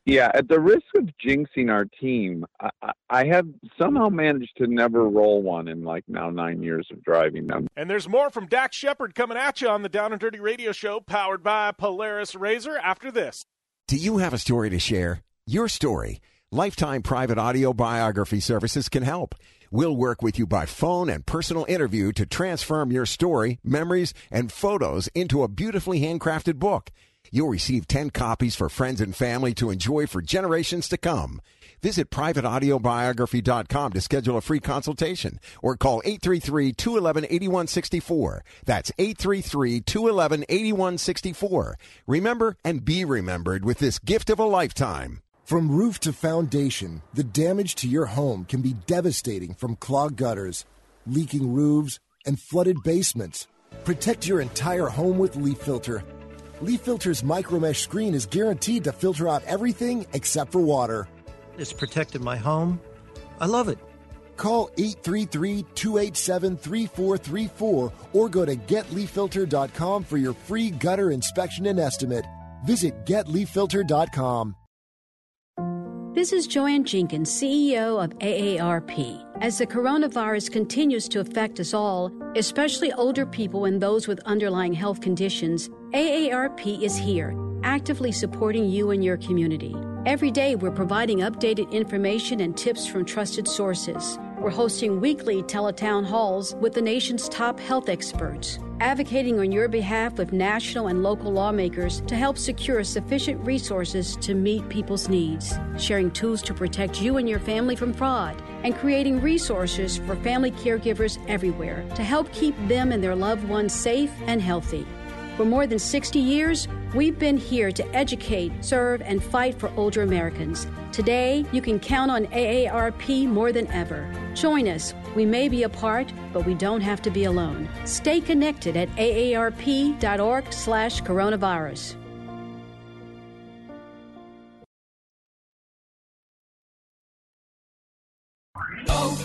Speaker 13: Yeah, at the risk of jinxing our team, I, I- I have somehow managed to never roll one in like now nine years of driving them.
Speaker 2: And there's more from Dax Shepard coming at you on the Down and Dirty Radio Show, powered by Polaris Razor. After this.
Speaker 14: Do you have a story to share? Your story. Lifetime Private Audio Biography Services can help. We'll work with you by phone and personal interview to transform your story, memories, and photos into a beautifully handcrafted book. You'll receive 10 copies for friends and family to enjoy for generations to come. Visit privateaudiobiography.com to schedule a free consultation or call 833-211-8164. That's 833-211-8164. Remember and be remembered with this gift of a lifetime.
Speaker 15: From roof to foundation, the damage to your home can be devastating from clogged gutters, leaking roofs, and flooded basements. Protect your entire home with Leaf Filter. Leaf Filter's micromesh screen is guaranteed to filter out everything except for water.
Speaker 16: It's protected my home. I love it.
Speaker 15: Call 833 287 3434 or go to getleaffilter.com for your free gutter inspection and estimate. Visit getleaffilter.com.
Speaker 17: This is Joanne Jenkins, CEO of AARP. As the coronavirus continues to affect us all, especially older people and those with underlying health conditions, AARP is here, actively supporting you and your community. Every day, we're providing updated information and tips from trusted sources. We're hosting weekly teletown halls with the nation's top health experts, advocating on your behalf with national and local lawmakers to help secure sufficient resources to meet people's needs, sharing tools to protect you and your family from fraud, and creating resources for family caregivers everywhere to help keep them and their loved ones safe and healthy. For more than 60 years, we've been here to educate, serve, and fight for older Americans. Today, you can count on AARP more than ever. Join us. We may be apart, but we don't have to be alone. Stay connected at aarp.org slash coronavirus.
Speaker 18: Oh,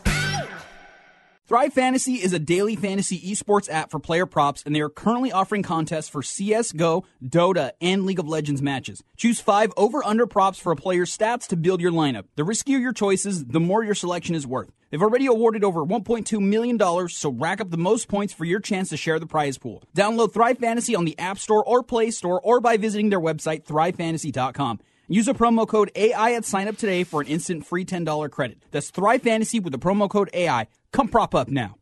Speaker 19: Thrive Fantasy is a daily fantasy esports app for player props, and they are currently offering contests for CSGO, Dota, and League of Legends matches. Choose five over under props for a player's stats to build your lineup. The riskier your choices, the more your selection is worth. They've already awarded over $1.2 million, so rack up the most points for your chance to share the prize pool. Download Thrive Fantasy on the App Store or Play Store or by visiting their website, thrivefantasy.com. Use a promo code AI at sign up today for an instant free $10 credit. That's Thrive Fantasy with the promo code AI. Come prop up now.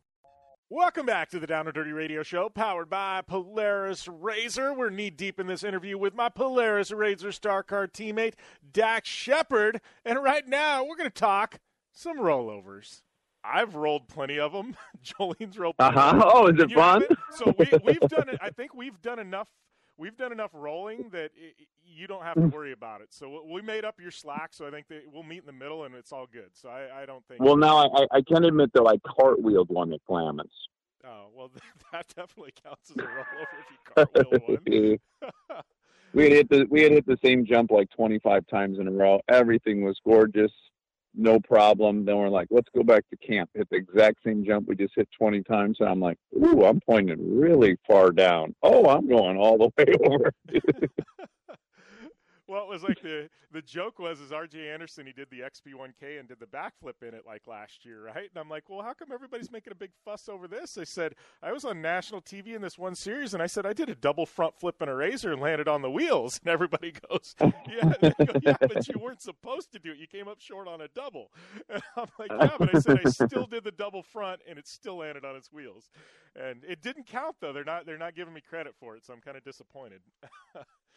Speaker 2: Welcome back to the Down and Dirty Radio Show, powered by Polaris Razor. We're knee deep in this interview with my Polaris Razor Star Car teammate, Dax Shepard. And right now, we're going to talk some rollovers. I've rolled plenty of them. Jolene's rolled.
Speaker 13: Uh huh. Oh, is it fun?
Speaker 2: So we, we've done it. I think we've done enough. We've done enough rolling that it, you don't have to mm. worry about it. So we made up your slack. So I think that we'll meet in the middle, and it's all good. So I, I don't think.
Speaker 13: Well, now I, I can admit though I cartwheeled one at Glamis.
Speaker 2: Oh well, that definitely counts as a rollover if you cartwheel one.
Speaker 13: we had hit the we had hit the same jump like 25 times in a row. Everything was gorgeous, no problem. Then we're like, let's go back to camp. Hit the exact same jump we just hit 20 times. And I'm like, ooh, I'm pointing really far down. Oh, I'm going all the way over.
Speaker 2: Well, it was like the the joke was is R.J. Anderson he did the XP1K and did the backflip in it like last year, right? And I'm like, well, how come everybody's making a big fuss over this? I said I was on national TV in this one series, and I said I did a double front flip in a razor and landed on the wheels, and everybody goes, yeah, go, yeah, but you weren't supposed to do it. You came up short on a double. And I'm like, yeah, but I said I still did the double front, and it still landed on its wheels, and it didn't count though. They're not they're not giving me credit for it, so I'm kind of disappointed.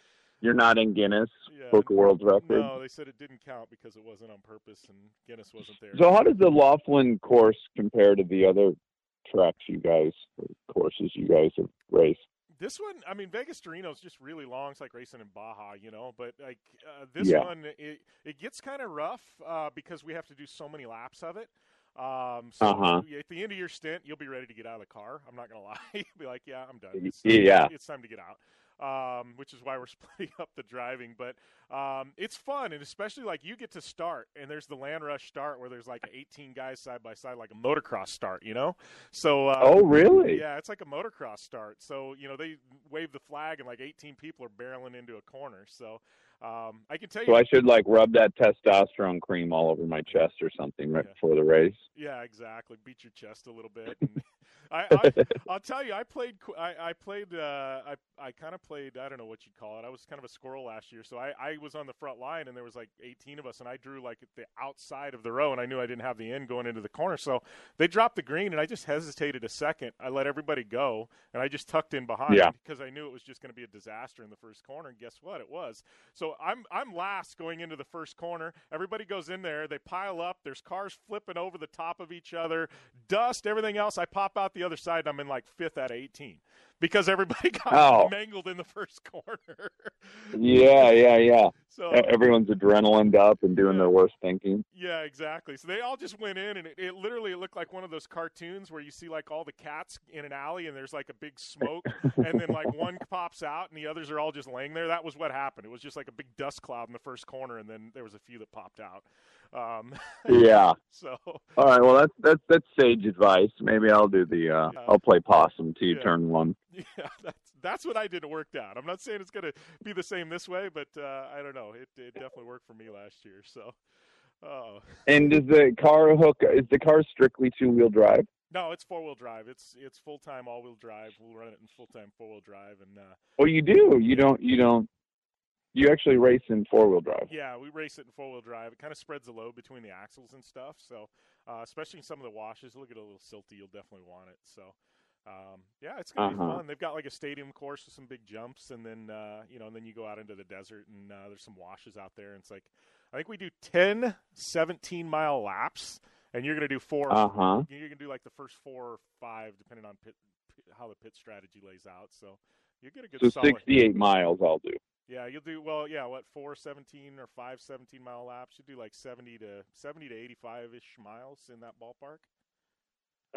Speaker 13: You're not in Guinness
Speaker 2: Yeah.
Speaker 13: Book of World Records.
Speaker 2: No, they said it didn't count because it wasn't on purpose and Guinness wasn't there.
Speaker 13: So how does the Laughlin course compare to the other tracks you guys courses you guys have raced?
Speaker 2: This one, I mean, Vegas to Reno is just really long. It's like racing in Baja, you know. But like uh, this
Speaker 13: Yeah.
Speaker 2: one, it it gets kind of rough uh, because we have to do so many laps of it. Um, so
Speaker 13: Uh-huh.
Speaker 2: at the end of your stint, you'll be ready to get out of the car. I'm not gonna lie. you'll be like, yeah, I'm done. It's,
Speaker 13: yeah.
Speaker 2: it's time to get out. Um, which is why we're splitting up the driving, but um, it's fun, and especially like you get to start, and there's the land rush start where there's like 18 guys side by side, like a motocross start, you know. So uh,
Speaker 13: Oh, really?
Speaker 2: Yeah, it's like a motocross start. So you know they wave the flag, and like 18 people are barreling into a corner. So um, I can tell you.
Speaker 13: So I should like rub that testosterone cream all over my chest or something right before the race.
Speaker 2: Yeah, exactly. Beat your chest a little bit. And I, I, I'll tell you, I played. I, I played. Uh, I, I kind of played. I don't know what you'd call it. I was kind of a squirrel last year, so I, I was on the front line, and there was like 18 of us, and I drew like the outside of the row, and I knew I didn't have the end going into the corner, so they dropped the green, and I just hesitated a second. I let everybody go, and I just tucked in behind
Speaker 13: Yeah.
Speaker 2: because I knew it was just going to be a disaster in the first corner. And guess what? It was. So I'm I'm last going into the first corner. Everybody goes in there. They pile up. There's cars flipping over the top of each other, dust, everything else. I pop out the other side. and I'm in like fifth out of 18 because everybody got
Speaker 13: Oh.
Speaker 2: mangled in the first corner.
Speaker 13: Yeah, yeah, yeah.
Speaker 2: So-
Speaker 13: Everyone's adrenaline up and doing their worst thinking.
Speaker 2: Yeah, exactly. So they all just went in, and it, it literally looked like one of those cartoons where you see like all the cats in an alley, and there's like a big smoke, and then like one pops out, and the others are all just laying there. That was what happened. It was just like a big dust cloud in the first corner, and then there was a few that popped out. Um,
Speaker 13: Yeah.
Speaker 2: So
Speaker 13: All right. Well, that's that's that's sage advice. Maybe I'll do the. uh I'll play possum to you
Speaker 2: Yeah.
Speaker 13: turn one.
Speaker 2: yeah, that's that's what I did. It worked out. I'm not saying it's going to be the same this way, but uh, I don't know. It it definitely worked for me last year. So. Oh.
Speaker 13: And does the car hook? Is the car strictly two wheel drive?
Speaker 2: No, it's four wheel drive. It's it's full time all wheel drive. We'll run it in full time four wheel drive, and uh,
Speaker 13: Well, you do. You don't. You don't. You actually race in four wheel drive.
Speaker 2: yeah, we race it in four wheel drive. It kind of spreads the load between the axles and stuff. So, uh, especially in some of the washes, it'll get a little silty. You'll definitely want it. So, um, yeah, it's gonna
Speaker 13: Uh-huh.
Speaker 2: be fun. They've got like a stadium course with some big jumps, and then uh, you know, and then you go out into the desert, and uh, there's some washes out there. And it's like, I think we do 10, 17 mile laps, and you're gonna do 4
Speaker 13: Uh-huh.
Speaker 2: You're gonna do like the first four or five, depending on pit, how the pit strategy lays out. So. You get a good
Speaker 13: So
Speaker 2: solid,
Speaker 13: sixty-eight miles. I'll do.
Speaker 2: yeah, you'll do well. Yeah, what four seventeen or five seventeen mile laps? You do like seventy to seventy to eighty five ish miles in that ballpark.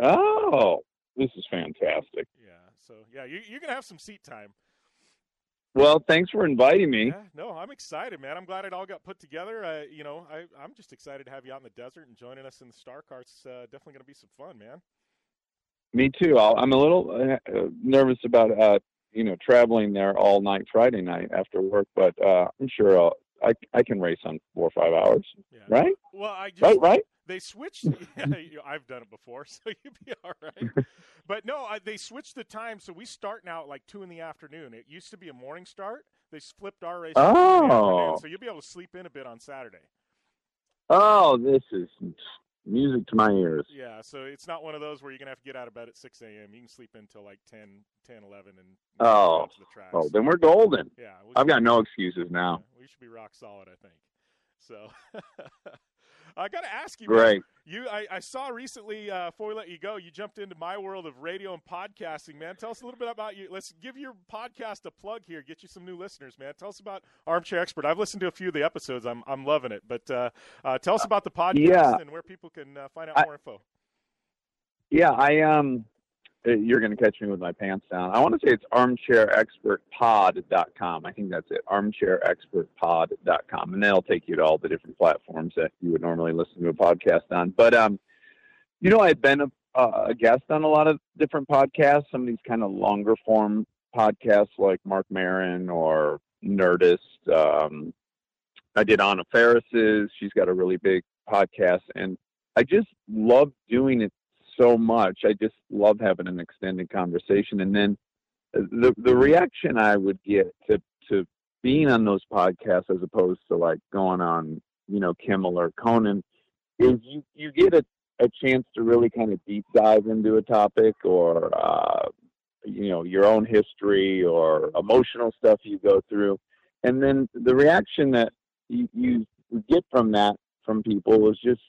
Speaker 13: Oh, this is fantastic.
Speaker 2: Yeah. So yeah, you, you're gonna have some seat time.
Speaker 13: Well, thanks for inviting me.
Speaker 2: Yeah. No, I'm excited, man. I'm glad it all got put together. Uh, you know, I I'm just excited to have you out in the desert and joining us in the Star Car. It's uh, definitely gonna be some fun, man.
Speaker 13: Me too. I'll, I'm a little uh, uh, nervous about uh, you know traveling there all night Friday night after work, but uh, I'm sure I'll, I I can race on four or five hours. Right?
Speaker 2: Well, I just
Speaker 13: Right, right?
Speaker 2: They switched. Yeah, I've done it before, so you'd be all right. but no, I, they switched the time, so we start now at like two in the afternoon. It used to be a morning start. They flipped our race. to two in the
Speaker 13: Oh.
Speaker 2: so you'll be able to sleep in a bit on Saturday.
Speaker 13: Oh, this is music to my ears.
Speaker 2: Yeah, so it's not one of those where you're gonna have to get out of bed at 6 a.m. You can sleep until like 10, 10 11, and
Speaker 13: Oh,
Speaker 2: the
Speaker 13: oh, then we're golden.
Speaker 2: Yeah, we
Speaker 13: I've got no excuses now.
Speaker 2: we should be rock solid, I think. So, I got to ask you,
Speaker 13: Great.
Speaker 2: man, you, I, I saw recently uh, before we let you go, you jumped into my world of radio and podcasting, man. Tell us a little bit about you. Let's give your podcast a plug here. Get you some new listeners, man. Tell us about Armchair Expert. I've listened to a few of the episodes. I'm I'm loving it. But uh, uh, tell us about the podcast
Speaker 13: Yeah.
Speaker 2: and where people can uh, find out
Speaker 13: I-
Speaker 2: more info.
Speaker 13: Yeah, I um, uh, you're going to catch me with my pants down. I want to say it's armchairexpertpod.com. I think that's it. Armchairexpertpod.com, and that'll take you to all the different platforms that you would normally listen to a podcast on. But um, you know, I've been a, a guest on a lot of different podcasts. Some of these kind of longer form podcasts, like Marc Maron or Nerdist. Um, I did Anna Faris's. She's got a really big podcast, and I just love doing it so much. I just love having an extended conversation, and then the the reaction I would get to to being on those podcasts as opposed to like going on, you know, Kimmel or Conan, is you you get a a chance to really kind of deep dive into a topic or uh, you know your own history or emotional stuff you go through, and then the reaction that you, you get from that from people is just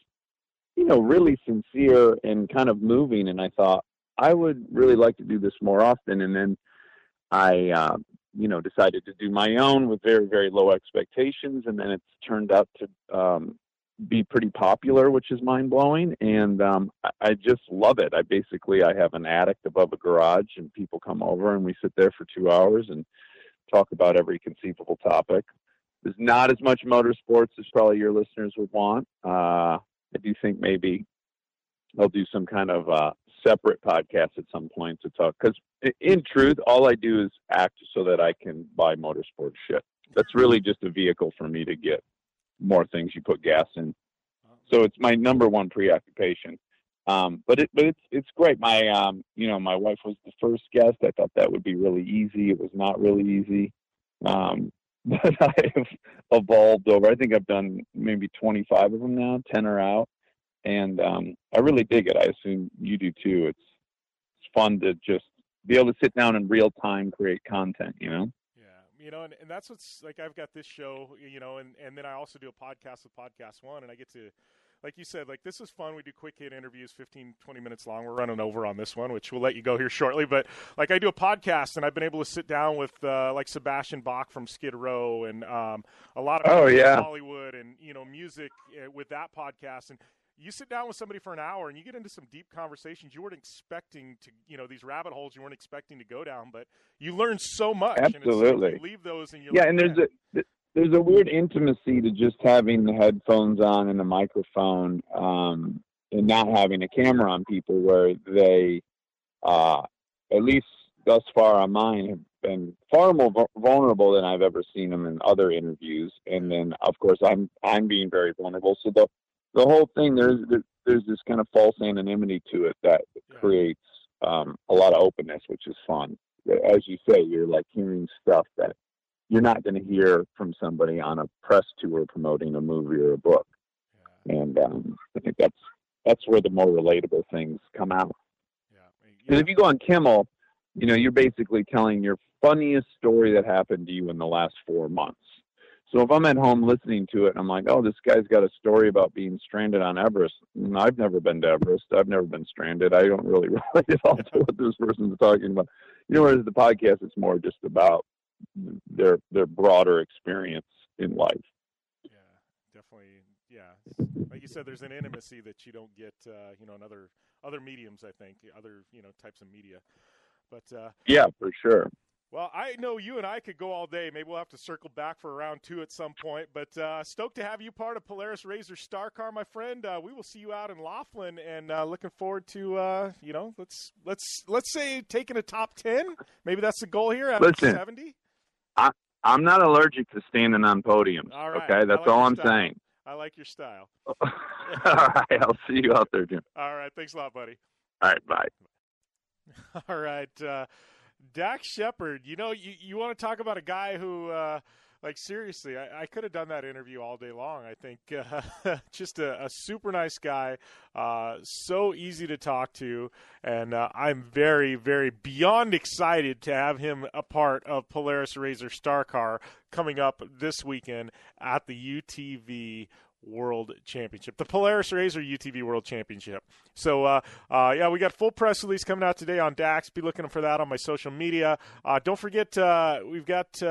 Speaker 13: you know really sincere and kind of moving. And I thought I would really like to do this more often, and then I. Uh, you know, decided to do my own with very, very low expectations, and then it's turned out to um, be pretty popular, which is mind blowing. And um, I, just love it. I basically I have an attic above a garage, and people come over and we sit there for two hours and talk about every conceivable topic. There's not as much motorsports as probably your listeners would want. Uh, I do think maybe I'll do some kind of uh, separate podcast at some point to talk. Because in truth, all I do is act so that I can buy motorsport shit. That's really just a vehicle for me to get more things you put gas in. So it's my number one preoccupation. Um, but it, but it's it's great. My um, you know, my wife was the first guest. I thought that would be really easy. It was not really easy. Um, but I've evolved over. I think I've done maybe 25 of them now. 10 are out, and um, I really dig it. I assume you do too. It's it's fun to just be able to sit down in real time create content. You know.
Speaker 2: Yeah, you know, and, and that's what's like. I've got this show, you know, and and then I also do a podcast with Podcast One, and I get to, like you said, like this is fun. We do quick hit interviews, 15, 20 minutes long. We're running over on this one, which we'll let you go here shortly. But like I do a podcast, and I've been able to sit down with uh, like Sebastian Bach from Skid Row, and um, a lot of
Speaker 13: Oh, yeah.
Speaker 2: Hollywood, and you know, music uh, with that podcast, and you sit down with somebody for an hour and you get into some deep conversations you weren't expecting to you know these rabbit holes you weren't expecting to go down but you learn so much and it's
Speaker 13: Absolutely.
Speaker 2: you leave those and you
Speaker 13: yeah, and there's a there's a weird intimacy to just having the headphones on and the microphone, um, and not having a camera on people where they, uh, at least thus far on mine, have been far more vulnerable than I've ever seen them in other interviews. And then, of course, I'm I'm being very vulnerable. So the the whole thing there's there's this kind of false anonymity to it that creates um, a lot of openness, which is fun. As you say, you're like hearing stuff that you're not going to hear from somebody on a press tour promoting a movie or a book. And um, I think that's that's where the more relatable things come out. Because if you go on Kimmel, you know, you're basically telling your funniest story that happened to you in the last four months. So if I'm at home listening to it I'm like, oh, this guy's got a story about being stranded on Everest. I've never been to Everest. I've never been stranded. I don't really relate at all to what this person's talking about. You know, whereas the podcast, it's more just about their their broader experience in life.
Speaker 2: Yeah, definitely yeah like you said there's an intimacy that you don't get uh, you know in other other mediums i think other you know types of media but uh,
Speaker 13: Yeah, for sure.
Speaker 2: well i know you and i could go all day maybe we'll have to circle back for a round two at some point but uh, stoked to have you part of polaris razor star car my friend uh, we will see you out in laughlin and uh, looking forward to uh, you know let's let's let's say taking a top 10 maybe that's the goal here out
Speaker 13: Listen.
Speaker 2: of 70
Speaker 13: I I'm not allergic to standing on podiums.
Speaker 2: All right.
Speaker 13: Okay, that's
Speaker 2: like
Speaker 13: all I'm
Speaker 2: style.
Speaker 13: saying.
Speaker 2: i like your style
Speaker 13: all right, I'll see you out there, Jim.
Speaker 2: all right thanks a lot buddy
Speaker 13: All right, bye.
Speaker 2: All right, uh, Dax Shepard. You know, you, you want to talk about a guy who uh, like seriously, I, I could have done that interview all day long. I think uh, just a, a, super nice guy, uh, so easy to talk to, and uh, I'm very, very beyond excited to have him a part of Polaris Razor Star Car coming up this weekend at the UTV World Championship, the Polaris Razor UTV World Championship. So, uh, uh, yeah, we got full press release coming out today on Dax. Be looking for that on my social media. Uh, don't forget, uh, we've got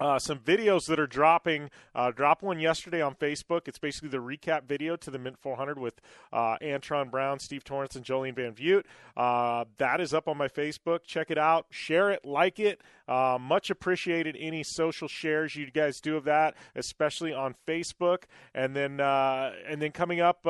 Speaker 2: uh, some videos that are dropping. Uh, drop one yesterday on Facebook. It's basically the recap video to the Mint 400 with uh, Antron Brown, Steve Torrence, and Jolene Van Vugt. Uh, that is up on my Facebook. Check it out. Share it. Like it. Uh, much appreciated any social shares you guys do of that, especially on Facebook. And then uh, and then coming up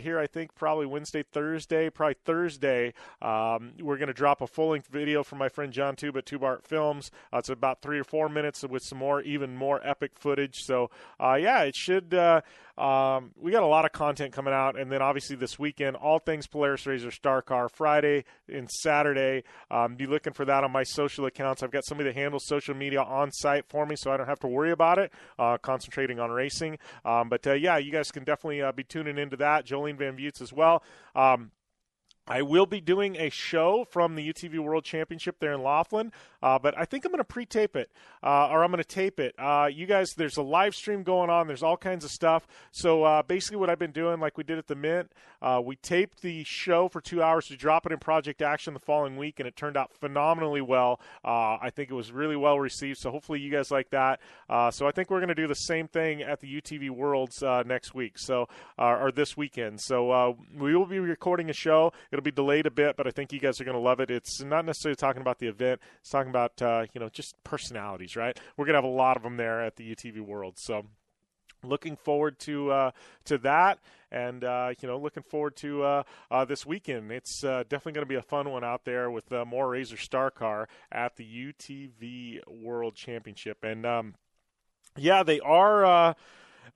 Speaker 2: here, I think probably Wednesday, Thursday, probably Thursday, um, we're going to drop a full length video from my friend John Tube at Tube Art Films. it's about three or four minutes with some more, even more epic footage. So, uh, yeah, it should. Uh, um, we got a lot of content coming out, and then obviously this weekend, all things Polaris Razor Star Car Friday and Saturday. Um, be looking for that on my social accounts. I've got somebody that handles social media on site for me, so I don't have to worry about it. Uh, concentrating on racing, um, but uh, yeah, you guys can definitely uh, be tuning into that. Jolene Van Vugt's as well. Um, I will be doing a show from the UTV World Championship there in Laughlin, uh, but I think I'm going to pre-tape it, uh, or I'm going to tape it. Uh, you guys, there's a live stream going on. There's all kinds of stuff. So uh, basically, what I've been doing, like we did at the Mint, uh, we taped the show for two hours to drop it in Project Action the following week, and it turned out phenomenally well. Uh, I think it was really well received. So hopefully, you guys like that. so I think we're going to do the same thing at the UTV Worlds next week, so or this weekend. So we will be recording a show It'll be delayed a bit, but I think you guys are going to love it. It's not necessarily talking about the event; it's talking about uh, you know just personalities, right? We're going to have a lot of them there at the UTV World, so looking forward to uh, to that and uh, you know looking forward to uh, uh, this weekend it's uh, definitely going to be a fun one out there with uh, more razor star car at the utv world championship and um, yeah they are uh,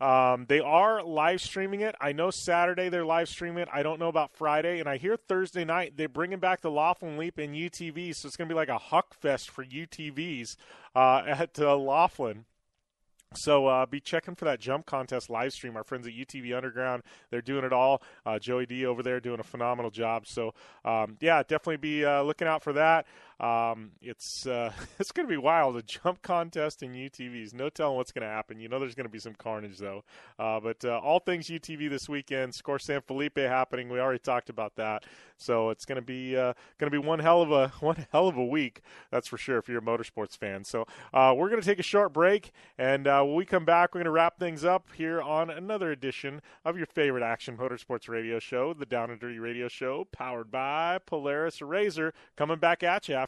Speaker 2: um, they are live streaming it. I know Saturday they're live streaming it. I don't know about Friday, and I hear Thursday night they're bringing back the Laughlin Leap in UTV, so it's going to be like a huck fest for UTVs uh, at uh, Laughlin. So uh, be checking for that jump contest live stream. Our friends at UTV Underground, they're doing it all. Uh, Joey D over there doing a phenomenal job. So um, yeah, definitely be uh, looking out for that. Um, it's uh, it's going to be wild. A jump contest in UTVs. No telling what's going to happen. You know, there's going to be some carnage though. Uh, but uh, all things UTV this weekend. Score San Felipe happening. We already talked about that. So it's going to be uh, going to be one hell of a one hell of a week. That's for sure. If you're a motorsports fan. So uh, we're going to take a short break, and uh, when we come back, we're going to wrap things up here on another edition of your favorite action motorsports radio show, the Down and Dirty Radio Show, powered by Polaris Razor. Coming back at you after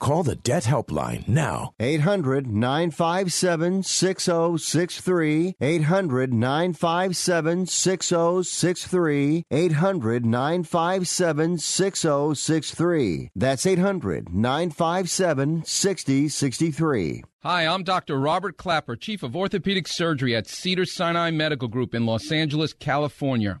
Speaker 9: Call the Debt Helpline now.
Speaker 6: 800 957 6063. 800 957 6063. 800 957 6063. That's 800 957 6063.
Speaker 10: Hi, I'm Dr. Robert Klapper, Chief of Orthopedic Surgery at Cedar Sinai Medical Group in Los Angeles, California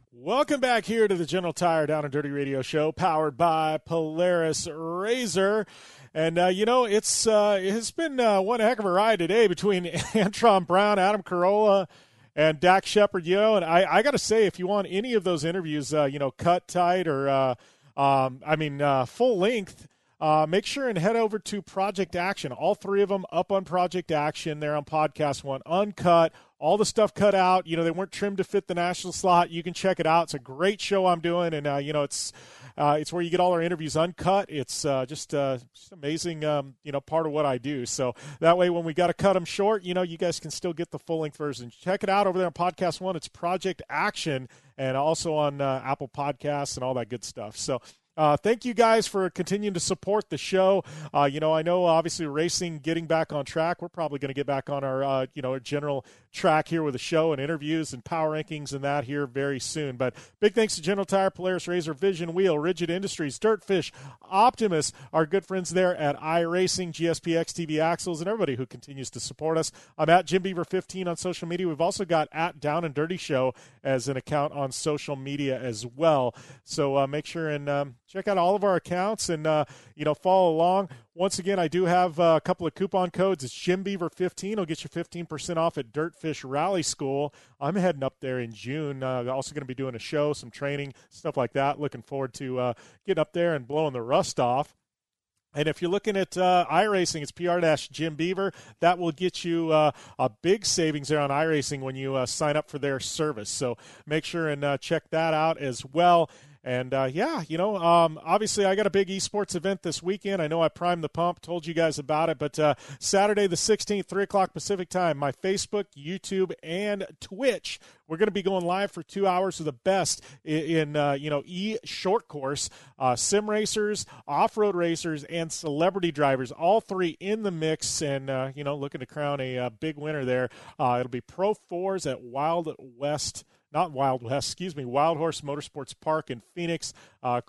Speaker 2: Welcome back here to the General Tire Down and Dirty Radio Show, powered by Polaris Razor. And uh, you know, it's uh, it's been uh, one heck of a ride today between Antron Brown, Adam Carolla, and Dax Shepard. You know, and I, I got to say, if you want any of those interviews, uh, you know, cut tight or uh, um, I mean, uh, full length. Uh, make sure and head over to Project Action. All three of them up on Project Action. They're on Podcast One, uncut. All the stuff cut out. You know, they weren't trimmed to fit the national slot. You can check it out. It's a great show I'm doing, and uh, you know, it's uh, it's where you get all our interviews uncut. It's uh, just uh, just amazing, um, you know, part of what I do. So that way, when we got to cut them short, you know, you guys can still get the full length version. Check it out over there on Podcast One. It's Project Action, and also on uh, Apple Podcasts and all that good stuff. So uh, thank you guys for continuing to support the show. Uh, you know, I know obviously racing getting back on track. We're probably going to get back on our uh, you know general track here with the show and interviews and power rankings and that here very soon. But big thanks to General Tire, Polaris Razor, Vision Wheel, Rigid Industries, Dirtfish, Optimus, our good friends there at iRacing, GSPX TV Axles, and everybody who continues to support us. I'm at Jim Beaver 15 on social media. We've also got at Down and Dirty Show as an account on social media as well. So uh, make sure and um, check out all of our accounts and uh, you know follow along. Once again, I do have uh, a couple of coupon codes. It's Jim Beaver 15. It'll get you 15% off at Dirtfish Rally School. I'm heading up there in June. Uh, also going to be doing a show, some training, stuff like that. Looking forward to uh, getting up there and blowing the rust off. And if you're looking at uh, iRacing, it's PR Jim Beaver. That will get you uh, a big savings there on iRacing when you uh, sign up for their service. So make sure and uh, check that out as well. And uh, yeah, you know, um, obviously I got a big esports event this weekend. I know I primed the pump, told you guys about it, but uh, Saturday the 16th, 3 o'clock Pacific time, my Facebook, YouTube, and Twitch. We're going to be going live for two hours of the best in, uh, you know, e short course, uh, sim racers, off road racers, and celebrity drivers. All three in the mix, and uh, you know, looking to crown a, a uh, big winner there. it'll be Pro Fours at Wild West not Wild West, excuse me, Wild Horse Motorsports Park in Phoenix, uh,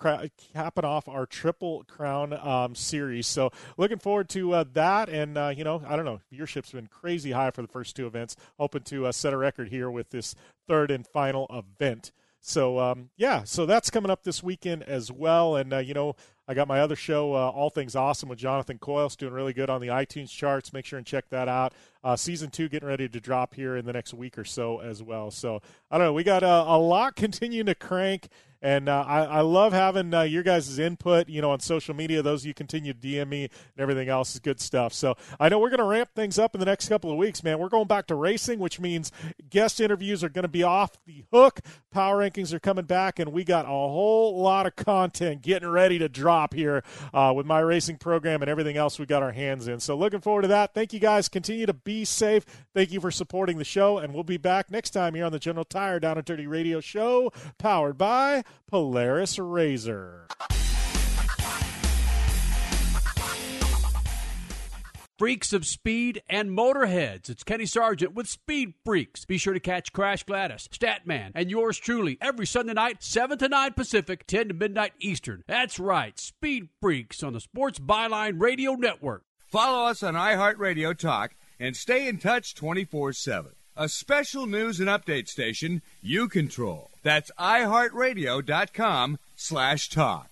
Speaker 2: capping off our Triple Crown um, series. So looking forward to uh, that. And, uh, you know, I don't know, viewership's been crazy high for the first two events. Hoping to uh, set a record here with this third and final event. So um, yeah, so that's coming up this weekend as well. And uh, you know, I got my other show, uh, All Things Awesome, with Jonathan Coyles, doing really good on the iTunes charts. Make sure and check that out. Uh, season two getting ready to drop here in the next week or so as well. So I don't know, we got a, a lot continuing to crank. And uh, I, I, love having uh, your guys' input, you know, on social media. Those of you continue to DM me and everything else is good stuff. So I know we're going to ramp things up in the next couple of weeks, man. We're going back to racing, which means guest interviews are going to be off the hook. Power rankings are coming back, and we got a whole lot of content getting ready to drop here uh, with my racing program and everything else we got our hands in. So looking forward to that. Thank you guys. Continue to be safe. Thank you for supporting the show, and we'll be back next time here on the General Tire Down and Dirty Radio Show, powered by Polaris Razor.
Speaker 20: Freaks of speed and motorheads. It's Kenny Sargent with Speed Freaks. Be sure to catch Crash Gladys, Statman, and yours truly every Sunday night, 7 to 9 Pacific, 10 to midnight Eastern. That's right, Speed Freaks on the Sports Byline Radio Network.
Speaker 21: Follow us on iHeartRadio Talk and stay in touch 24 7.
Speaker 22: a special news and update station you control. That's iHeartRadio.com slash talk.